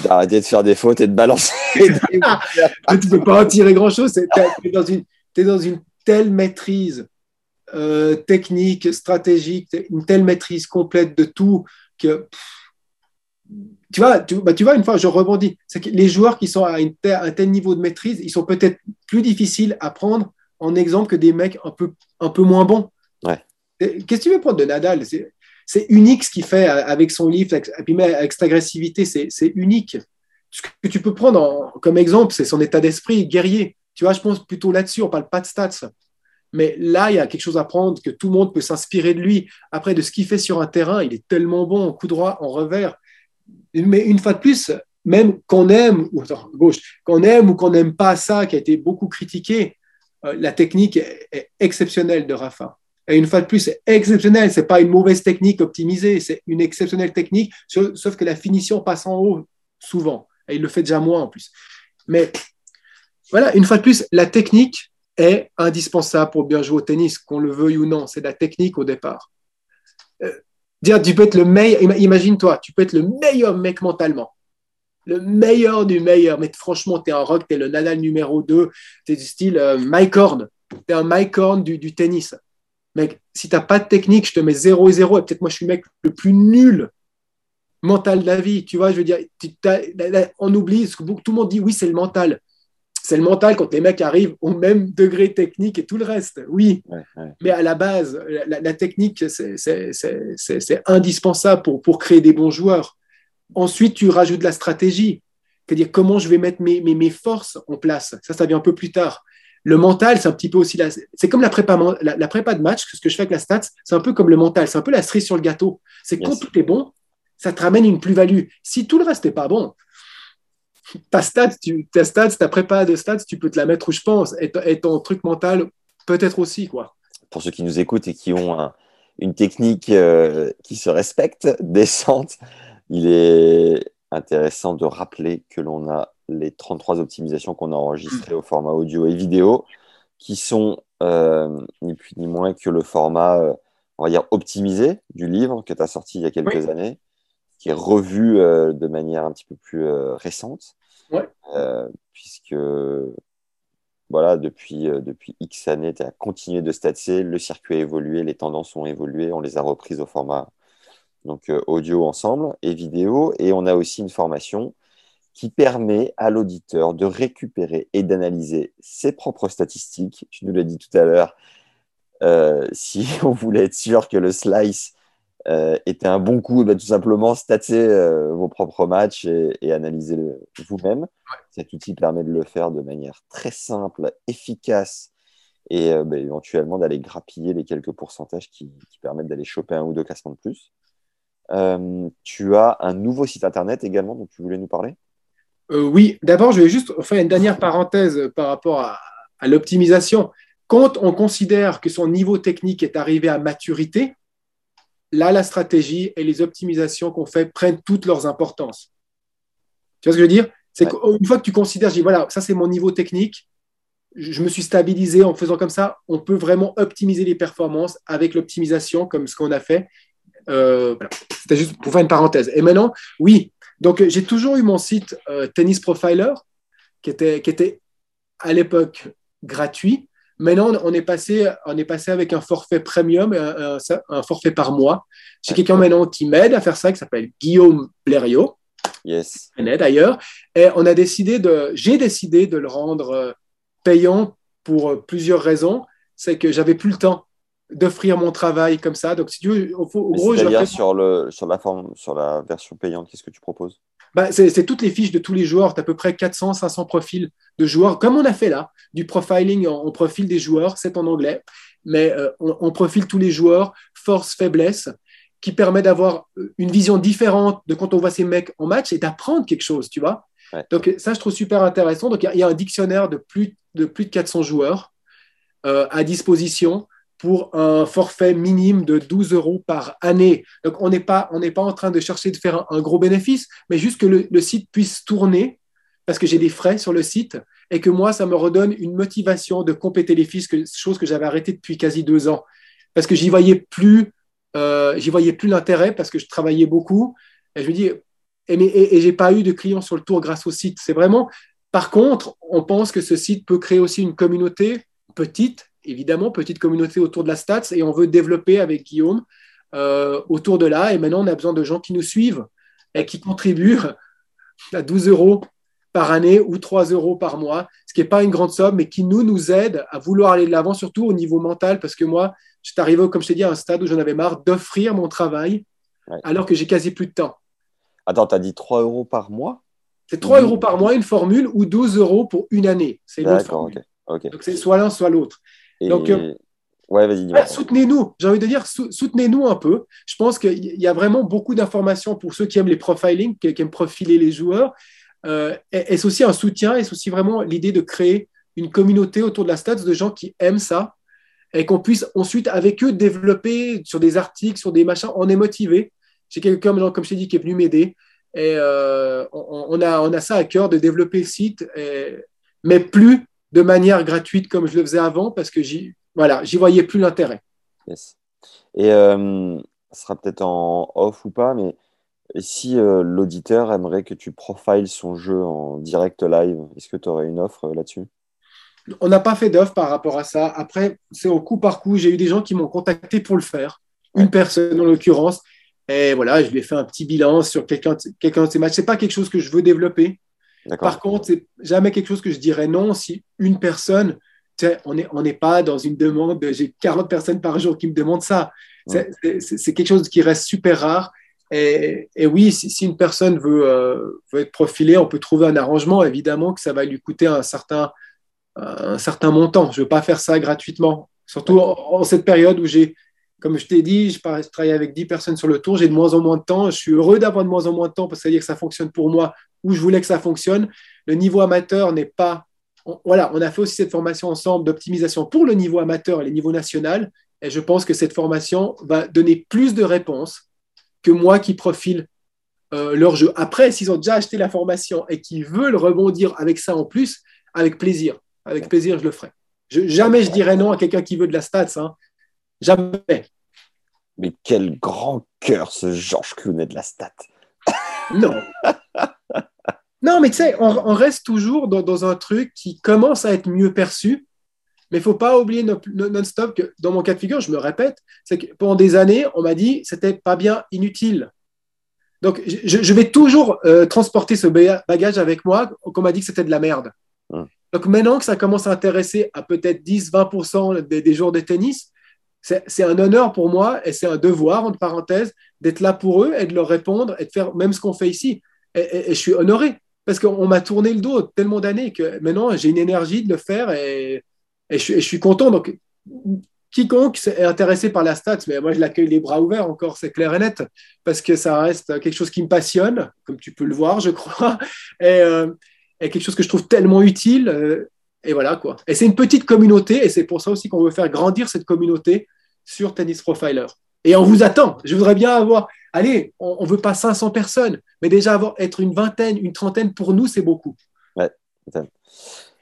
D'arrêter de faire des fautes et de balancer. tu ne peux pas en tirer grand-chose. Tu es, dans une, dans une telle maîtrise technique, stratégique, une telle maîtrise complète de tout que. tu vois, tu, bah, tu vois, une fois, je rebondis. C'est que les joueurs qui sont à, à un tel niveau de maîtrise, ils sont peut-être plus difficiles à prendre en exemple que des mecs un peu, un peu moins bons. Qu'est-ce que tu veux prendre de Nadal? C'est unique ce qu'il fait avec son et puis avec cette agressivité, c'est unique. Ce que tu peux prendre comme exemple, c'est son état d'esprit guerrier. Tu vois, je pense plutôt là-dessus, on parle pas de stats. Mais là, il y a quelque chose à prendre, que tout le monde peut s'inspirer de lui. Après, de ce qu'il fait sur un terrain, il est tellement bon en coup droit, en revers. Mais une fois de plus, même qu'on aime, ou, gauche, qu'on aime ou qu'on n'aime pas ça, qui a été beaucoup critiqué, la technique est, exceptionnelle de Rafa. Et une fois de plus, c'est exceptionnel. C'est pas une mauvaise technique optimisée, c'est une exceptionnelle technique, sauf que la finition passe en haut souvent. Et il le fait déjà moins en plus. Mais voilà, une fois de plus, la technique est indispensable pour bien jouer au tennis, qu'on le veuille ou non. C'est la technique au départ. Euh, dire, tu peux être le meilleur, imagine-toi, tu peux être le meilleur mec mentalement le meilleur du meilleur. Mais franchement, tu es un rock, tu es le Nadal numéro 2, tu es du style euh, Mike Horn. Tu es un Mike Horn du, du tennis. Mec, si tu n'as pas de technique, je te mets 0 et 0. Et peut-être moi, je suis le mec le plus nul mental de la vie. Tu vois, je veux dire, on oublie, ce que tout le monde dit, oui, c'est le mental. C'est le mental quand les mecs arrivent au même degré technique et tout le reste, oui. Mais à la base, la, technique, c'est indispensable pour, pour créer des bons joueurs. Ensuite, tu rajoutes de la stratégie, c'est-à-dire comment je vais mettre mes, mes, forces en place. Ça, ça vient un peu plus tard. Le mental, c'est un petit peu aussi la, c'est comme la prépa, la, prépa de match, ce que je fais avec la stats, c'est un peu comme le mental, c'est un peu la cerise sur le gâteau. C'est quand tout est bon, ça te ramène une plus-value. Si tout le reste n'est pas bon, ta stats, tu, ta stats, ta prépa de stats, tu peux te la mettre où je pense, et, ton truc mental peut-être aussi, quoi. Pour ceux qui nous écoutent et qui ont une technique euh, qui se respecte, décente, il est intéressant de rappeler que l'on a les 33 optimisations qu'on a enregistrées au format audio et vidéo, qui sont euh, ni plus ni moins que le format, euh, on va dire, optimisé du livre que tu as sorti il y a quelques années, qui est revu euh, de manière un petit peu plus récente, puisque voilà, depuis, depuis X années, tu as continué de statser, le circuit a évolué, les tendances ont évolué, on les a reprises au format donc euh, audio ensemble et vidéo. Et on a aussi une formation qui permet à l'auditeur de récupérer et d'analyser ses propres statistiques. Tu nous l'as dit tout à l'heure, euh, si on voulait être sûr que le slice euh, était un bon coup, ben, tout simplement statez vos propres matchs et, analyser vous-même. Cet outil permet de le faire de manière très simple, efficace et ben, éventuellement d'aller grappiller les quelques pourcentages qui, qui permettent d'aller choper un ou deux classements de plus. Euh, tu as un nouveau site internet également dont tu voulais nous parler? Euh, Oui, d'abord, je vais juste faire une dernière parenthèse par rapport à, l'optimisation. Quand on considère que son niveau technique est arrivé à maturité, là, la stratégie et les optimisations qu'on fait prennent toutes leurs importances. Tu vois ce que je veux dire? C'est qu'une fois que tu considères, je dis voilà, ça c'est mon niveau technique, je me suis stabilisé en faisant comme ça, on peut vraiment optimiser les performances avec l'optimisation comme ce qu'on a fait. Euh, C'était juste pour faire une parenthèse. Et maintenant, oui, donc j'ai toujours eu mon site euh, Tennis Profiler, qui était, qui était à l'époque gratuit. Maintenant, on est passé, on est passé avec un forfait premium, un, un, forfait par mois. J'ai quelqu'un maintenant qui m'aide à faire ça, qui s'appelle Guillaume Blériot. Yes. D'ailleurs, et on a décidé de, j'ai décidé de le rendre euh, payant pour plusieurs raisons. C'est que j'avais plus le temps d'offrir mon travail comme ça. Donc, si tu veux, au, gros, je sur, le, sur, la forme, sur la version payante, qu'est-ce que tu proposes? Bah, c'est toutes les fiches de tous les joueurs. Tu as à peu près 400, 500 profils de joueurs, comme on a fait là, du profiling en, profil des joueurs, c'est en anglais, mais euh, on, profile tous les joueurs, force, faiblesse, qui permet d'avoir une vision différente de quand on voit ces mecs en match et d'apprendre quelque chose, tu vois? Donc, ça, je trouve super intéressant. Donc, il y, a un dictionnaire de plus de, plus de 400 joueurs euh, à disposition pour un forfait minime de 12 euros par année. Donc, on n'est pas, pas en train de chercher de faire un, gros bénéfice, mais juste que le, site puisse tourner parce que j'ai des frais sur le site et que moi, ça me redonne une motivation de compléter les fiches, chose que j'avais arrêtée depuis quasi deux ans parce que j'y voyais plus, euh, voyais plus l'intérêt parce que je travaillais beaucoup. Et je me dis, et, et, et j'ai pas eu de clients sur le tour grâce au site. C'est vraiment, par contre, on pense que ce site peut créer aussi une communauté petite évidemment, petite communauté autour de la stats et on veut développer avec Guillaume euh, autour de là. Et maintenant, on a besoin de gens qui nous suivent et qui contribuent à 12 euros par année ou 3 euros par mois, ce qui n'est pas une grande somme, mais qui nous, nous aide à vouloir aller de l'avant, surtout au niveau mental, parce que moi, je suis arrivé, comme je t'ai dit, à un stade où j'en avais marre d'offrir mon travail alors que j'ai quasi plus de temps. Attends, tu as dit 3 euros par mois? C'est 3 euros par mois, une formule, ou 12 euros pour une année. C'est D'accord, Donc c'est soit l'un, soit l'autre. Donc, euh, Ouais, vas-y, ah, Soutenez-nous, j'ai envie de dire, soutenez-nous un peu. Je pense qu'il y a vraiment beaucoup d'informations pour ceux qui aiment les profiling, qui, aiment profiler les joueurs. Euh, est-ce aussi un soutien Est-ce aussi vraiment l'idée de créer une communauté autour de la stats de gens qui aiment ça et qu'on puisse ensuite, avec eux, développer sur des articles, sur des machins. On est motivé. J'ai quelqu'un, comme je t'ai dit, qui est venu m'aider. Et euh, on, a, on a ça à cœur de développer le site, mais plus de manière gratuite comme je le faisais avant, parce que j'y voilà, j'y voyais plus l'intérêt. Yes. Et euh, ce sera peut-être en off ou pas, mais si euh, l'auditeur aimerait que tu profiles son jeu en direct live, est-ce que tu aurais une offre euh, là-dessus? On n'a pas fait d'offre par rapport à ça. Après, c'est au coup par coup. J'ai eu des gens qui m'ont contacté pour le faire. Une personne en l'occurrence. Et voilà, je lui ai fait un petit bilan sur quelqu'un quelqu'un de ces matchs. Ce n'est pas quelque chose que je veux développer. Par contre, c'est jamais quelque chose que je dirais non si une personne on n'est on pas dans une demande, j'ai 40 personnes par jour qui me demandent ça. C'est quelque chose qui reste super rare. Et, oui, si, une personne veut, euh, veut, être profilée, on peut trouver un arrangement. Évidemment que ça va lui coûter un certain, un certain montant. Je ne veux pas faire ça gratuitement. Surtout en, cette période où j'ai, comme je t'ai dit, je, je travaille avec 10 personnes sur le tour, j'ai de moins en moins de temps. Je suis heureux d'avoir de moins en moins de temps parce que ça veut dire que ça fonctionne pour moi où je voulais que ça fonctionne. Le niveau amateur n'est pas on, voilà, on a fait aussi cette formation ensemble d'optimisation pour le niveau amateur et le niveau national. Et je pense que cette formation va donner plus de réponses que moi qui profile euh, leur jeu. Après, s'ils ont déjà acheté la formation et qu'ils veulent rebondir avec ça en plus, avec plaisir. Avec plaisir, je le ferai. jamais je dirais non à quelqu'un qui veut de la stats. Hein. Jamais. Mais quel grand cœur ce Georges Clounet de la stat. Non. Non, mais tu sais, on, reste toujours dans, un truc qui commence à être mieux perçu. Mais il ne faut pas oublier non-stop que dans mon cas de figure, je me répète, c'est que pendant des années, on m'a dit c'était pas bien, inutile. Donc, je, vais toujours euh, transporter ce bagage avec moi, qu'on m'a dit que c'était de la merde. Donc, maintenant que ça commence à intéresser à peut-être 10-20% des, des joueurs de tennis, c'est un honneur pour moi et c'est un devoir, entre parenthèses, d'être là pour eux et de leur répondre et de faire même ce qu'on fait ici. et, je suis honoré parce qu'on m'a tourné le dos tellement d'années que maintenant j'ai une énergie de le faire et, je, suis content. Donc, quiconque est intéressé par la stats, mais moi je l'accueille les bras ouverts encore, c'est clair et net, parce que ça reste quelque chose qui me passionne, comme tu peux le voir, je crois, et, euh, quelque chose que je trouve tellement utile. Euh, et voilà quoi. Et c'est une petite communauté, et c'est pour ça aussi qu'on veut faire grandir cette communauté sur Tennis Profiler. Et on vous attend. Je voudrais bien avoir allez, on ne veut pas 500 personnes, mais déjà avoir, être une vingtaine, une trentaine, pour nous, c'est beaucoup. Ouais,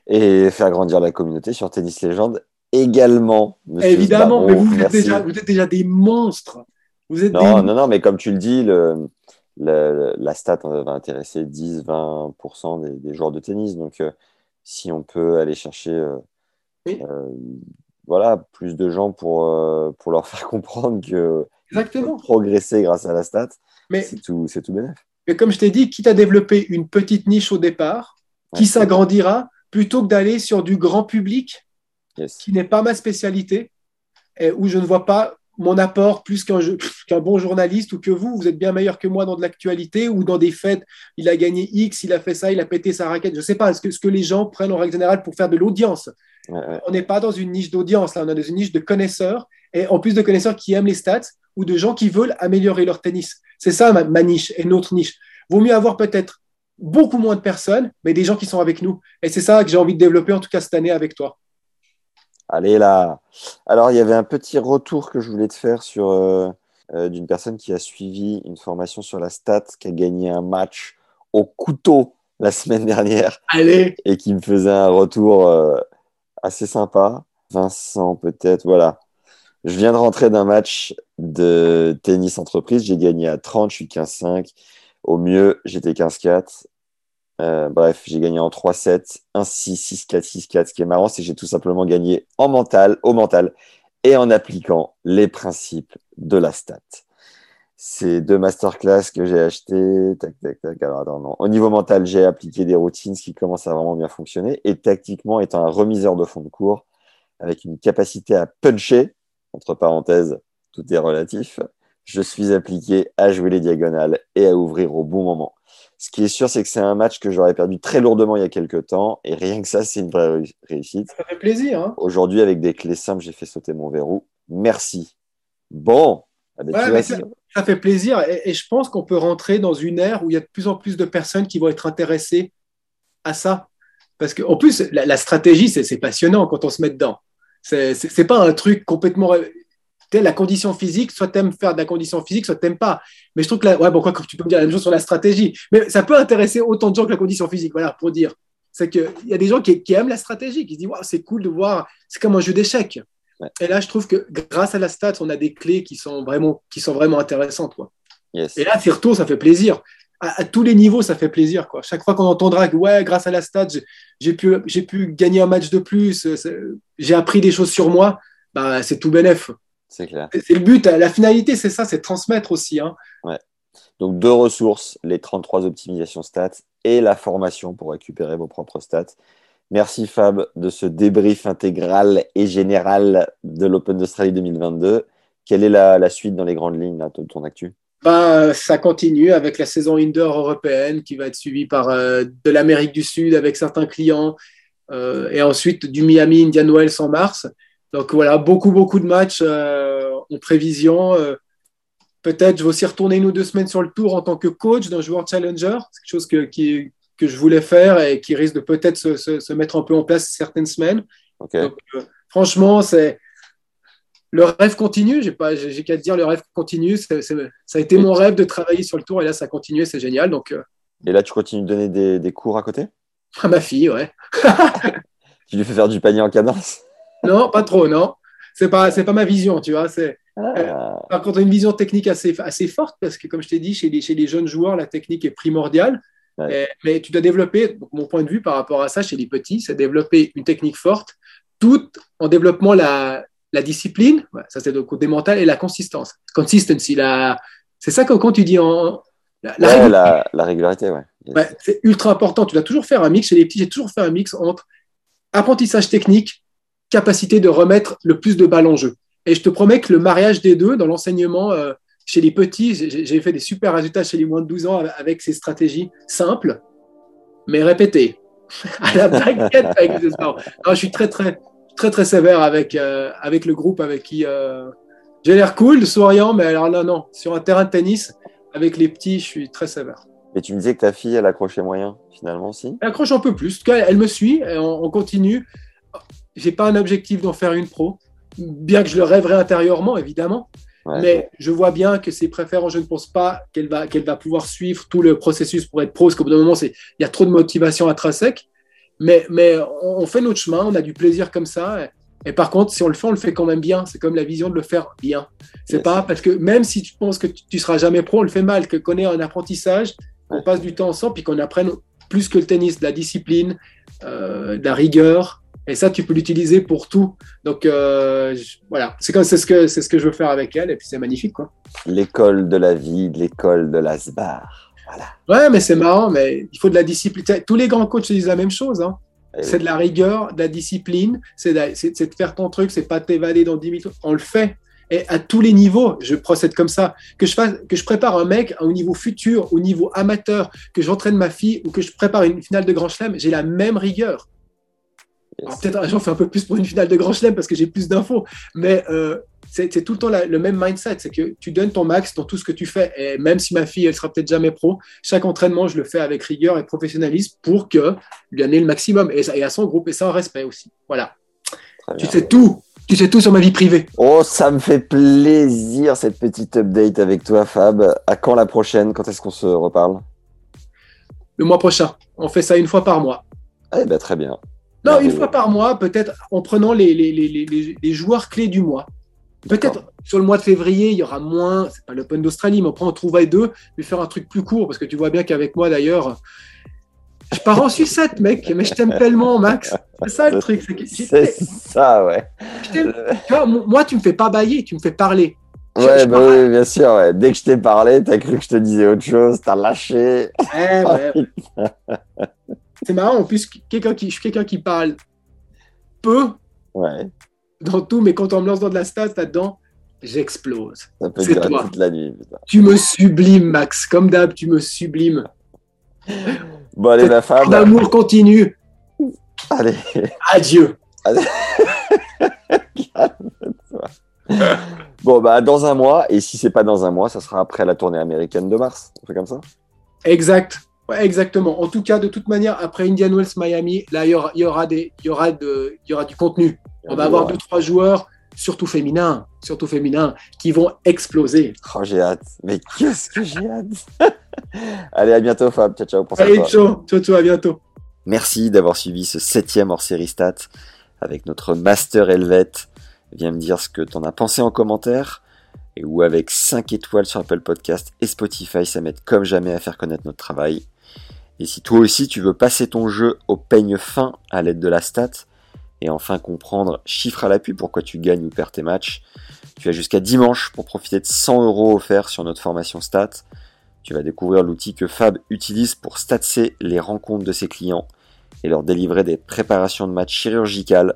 et faire grandir la communauté sur Tennis Légende également. Évidemment, mais vous êtes, déjà, vous êtes, déjà, des monstres. Vous êtes non, non, non, mais comme tu le dis, le, la stat va intéresser 10-20% des, des, joueurs de tennis. Donc, euh, si on peut aller chercher euh, euh, voilà, plus de gens pour, pour leur faire comprendre que Exactement. progresser grâce à la stat. Mais c'est tout, c'est tout bénéf. Mais comme je t'ai dit, quitte à développer une petite niche au départ, qui s'agrandira, plutôt que d'aller sur du grand public, qui n'est pas ma spécialité, et où je ne vois pas mon apport plus qu'un, qu'un bon journaliste ou que vous, vous êtes bien meilleur que moi dans de l'actualité ou dans des fêtes, il a gagné X, il a fait ça, il a pété sa raquette, je ne sais pas, ce que, ce que les gens prennent en règle générale pour faire de l'audience? On n'est pas dans une niche d'audience, là, on est dans une niche de connaisseurs, et en plus de connaisseurs qui aiment les stats, ou de gens qui veulent améliorer leur tennis. C'est ça ma, niche et notre niche. Vaut mieux avoir peut-être beaucoup moins de personnes, mais des gens qui sont avec nous. Et c'est ça que j'ai envie de développer, en tout cas cette année avec toi. Allez là. Alors, il y avait un petit retour que je voulais te faire sur euh, euh, d'une personne qui a suivi une formation sur la stat, qui a gagné un match au couteau la semaine dernière. Allez. Et qui me faisait un retour euh, assez sympa. Vincent, peut-être, voilà. Je viens de rentrer d'un match de tennis entreprise. J'ai gagné à 30, je suis 15-5. Au mieux, j'étais 15-4. Euh, bref, j'ai gagné en 3-7, 1-6, 6-4, 6-4. Ce qui est marrant, c'est que j'ai tout simplement gagné en mental, au mental, et en appliquant les principes de la stat. C'est deux masterclass que j'ai achetés. Tac, tac, tac. Alors, attends, non. Au niveau mental, j'ai appliqué des routines, ce qui commence à vraiment bien fonctionner. Et tactiquement, étant un remiseur de fond de cours, avec une capacité à puncher, entre parenthèses, tout est relatif, je suis appliqué à jouer les diagonales et à ouvrir au bon moment. Ce qui est sûr, c'est que c'est un match que j'aurais perdu très lourdement il y a quelques temps. Et rien que ça, c'est une vraie réussite. Ça fait plaisir. Hein Aujourd'hui, avec des clés simples, j'ai fait sauter mon verrou. Merci. Bon. Ah ben, ça, ça, fait plaisir. Et, je pense qu'on peut rentrer dans une ère où il y a de plus en plus de personnes qui vont être intéressées à ça. Parce qu'en plus, la, la stratégie, c'est passionnant quand on se met dedans. C'est pas un truc complètement la condition physique, soit tu aimes faire de la condition physique, soit tu n'aimes pas. Mais je trouve que là, ouais, bon, quoi, tu peux me dire la même chose sur la stratégie, mais ça peut intéresser autant de gens que la condition physique, voilà, pour dire. C'est qu'il y a des gens qui, aiment la stratégie, qui se disent, c'est cool de voir, c'est comme un jeu d'échecs. Et là, je trouve que grâce à la stats, on a des clés qui sont vraiment, qui sont vraiment intéressantes. Quoi. Et là, ces retours, ça fait plaisir. À, tous les niveaux, ça fait plaisir. Quoi. Chaque fois qu'on entendra que ouais, grâce à la stat, j'ai pu, pu gagner un match de plus, j'ai appris des choses sur moi, bah, c'est tout bénef. C'est clair. C'est le but, la finalité, c'est ça, c'est transmettre aussi. Hein. Ouais. Donc deux ressources, les 33 optimisations stats et la formation pour récupérer vos propres stats. Merci Fab de ce débrief intégral et général de l'Open d'Australie 2022. Quelle est la, suite dans les grandes lignes de ton actu? Bah, ça continue avec la saison indoor européenne qui va être suivie par euh, de l'Amérique du Sud avec certains clients euh, et ensuite du Miami Indian Wells en mars. Donc voilà, beaucoup, beaucoup de matchs euh, en prévision. Peut-être je vais aussi retourner une ou deux semaines sur le tour en tant que coach d'un joueur challenger. C'est quelque chose que, qui, que je voulais faire et qui risque de peut-être se, se, mettre un peu en place certaines semaines. Donc, franchement, c'est le rêve continue. J'ai pas, j'ai qu'à te dire, le rêve continue. ça a été mon rêve de travailler sur le tour et là, ça continue. C'est génial. Donc, et là, tu continues de donner des, des cours à côté? À ma fille, ouais. tu lui fais faire du panier en cadence? Non, pas trop, non. C'est pas, c'est pas ma vision, tu vois. C'est, ah. euh, par contre, une vision technique assez, assez forte parce que, comme je t'ai dit, chez les, chez les jeunes joueurs, la technique est primordiale. mais tu dois développer, mon point de vue par rapport à ça chez les petits, c'est développer une technique forte, tout en développant la, la discipline, ça c'est le côté mental, et la consistance. Consistency, la... c'est ça que quand tu dis en. La, la, régularité. la régularité, ouais. c'est ultra important. Tu dois toujours faire un mix. Chez les petits, j'ai toujours fait un mix entre apprentissage technique capacité de remettre le plus de balles en jeu. Et je te promets que le mariage des deux dans l'enseignement euh, chez les petits, j'ai fait des super résultats chez les moins de 12 ans avec ces stratégies simples, mais répétées. à la baguette avec les je suis très, très, très, très sévère avec, euh, avec le groupe avec qui euh, j'ai l'air cool, souriant, mais alors là, non. Sur un terrain de tennis, avec les petits, je suis très sévère. Et tu me disais que ta fille, elle accrochait moyen, finalement, aussi Elle accroche un peu plus. En tout cas, elle me suit, et on continue j'ai pas un objectif d'en faire une pro, bien que je le rêverais intérieurement, évidemment. mais je vois bien que c'est préférant. Je ne pense pas qu'elle va, qu'elle va pouvoir suivre tout le processus pour être pro, parce qu'au bout d'un moment, il y a trop de motivation intrinsèque. Mais, mais on fait notre chemin, on a du plaisir comme ça. Et, par contre, si on le fait, on le fait quand même bien. C'est comme la vision de le faire bien. C'est pas parce que même si tu penses que tu, seras jamais pro, on le fait mal, que qu'on ait un apprentissage, on passe du temps ensemble, puis qu'on apprenne plus que le tennis, de la discipline, euh, de la rigueur, et ça, tu peux l'utiliser pour tout. Donc euh, voilà, c'est c'est ce que c'est ce que je veux faire avec elle, et puis c'est magnifique quoi. L'école de la vie, l'école de l'asbar. Voilà. Ouais, mais c'est marrant, mais il faut de la discipline. Tous les grands coachs disent la même chose. Hein. Eh c'est de la rigueur, de la discipline, c'est de, de, faire ton truc, c'est pas t'évader dans 10 minutes. On le fait. Et à tous les niveaux, je procède comme ça. Que je, fasse, que je prépare un mec au niveau futur, au niveau amateur, que j'entraîne ma fille ou que je prépare une finale de Grand Chelem, j'ai la même rigueur peut-être j'en fais un peu plus pour une finale de Grand Chelem parce que j'ai plus d'infos, mais euh, c'est tout le temps le même mindset, c'est que tu donnes ton max dans tout ce que tu fais. Et même si ma fille, elle sera peut-être jamais pro, chaque entraînement, je le fais avec rigueur et professionnalisme pour que lui ait le maximum et, et à son groupe et ça en respect aussi. Voilà. Tu sais tout. Tu sais tout sur ma vie privée. Oh, ça me fait plaisir cette petite update avec toi, Fab. À quand la prochaine? Quand est-ce qu'on se reparle? Le mois prochain. On fait ça une fois par mois. Eh ben, très bien. Non, une fois par mois, peut-être en prenant les, les, les, les, joueurs clés du mois. Peut-être sur le mois de février, il y aura moins, c'est pas l'Open d'Australie, mais on prend en trouvaille deux, mais faire un truc plus court, parce que tu vois bien qu'avec moi d'ailleurs, je pars en sucette, mec, mais je t'aime tellement, Max. C'est ça le truc. C'est ça, ouais. moi, tu me fais pas bailler, tu me fais parler. Ouais, bah oui, bien sûr. Ouais. Dès que je t'ai parlé, t'as cru que je te disais autre chose, t'as lâché. Ouais. C'est marrant, en plus, quelqu'un qui, je suis quelqu'un qui parle peu ouais. Dans tout, mais quand on me lance dans de la stat là-dedans, j'explose. C'est toi. toute la nuit. Tu me sublimes, Max. Comme d'hab, tu me sublimes. Bon, allez, ma femme. L'amour continue. Allez. Adieu. Bon, bah, dans un mois. Et si c'est pas dans un mois, ça sera après la tournée américaine de mars. On fait comme ça Exact. Ouais, exactement. En tout cas, de toute manière, après Indian Wells Miami, là, il y aura, y aura, des, y aura, de, il y aura du contenu. On va avoir deux, trois joueurs, surtout féminins, surtout féminins, qui vont exploser. Oh, j'ai hâte. Mais qu'est-ce que j'ai hâte? Allez, à bientôt, Fab. Ciao, ciao. Allez, toi. ciao, ciao, ciao, à bientôt. Merci d'avoir suivi ce septième hors série stat avec notre Master Helvet. Viens me dire ce que t'en as pensé en commentaire et ou avec 5 étoiles sur Apple Podcast et Spotify, ça m'aide comme jamais à faire connaître notre travail. Et si toi aussi tu veux passer ton jeu au peigne fin à l'aide de la stat et enfin comprendre chiffre à l'appui pourquoi tu gagnes ou perds tes matchs, tu as jusqu'à dimanche pour profiter de 100 euros offerts sur notre formation stat. Tu vas découvrir l'outil que Fab utilise pour statser les rencontres de ses clients et leur délivrer des préparations de matchs chirurgicales.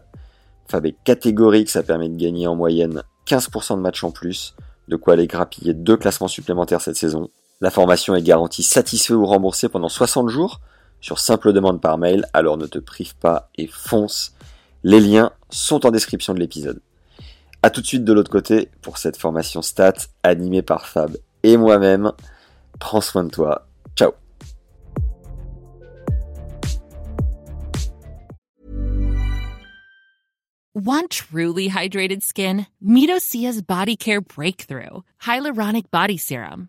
Fab est catégorique, ça permet de gagner en moyenne 15% de matchs en plus, de quoi aller grappiller deux classements supplémentaires cette saison. La formation est garantie satisfait ou remboursé pendant 60 jours sur simple demande par mail, alors ne te prive pas et fonce. Les liens sont en description de l'épisode. A tout de suite de l'autre côté pour cette formation stat animée par Fab et moi-même. Prends soin de toi. Ciao. Truly hydrated skin? Medocia's Body Care Breakthrough Hyaluronic Body Serum.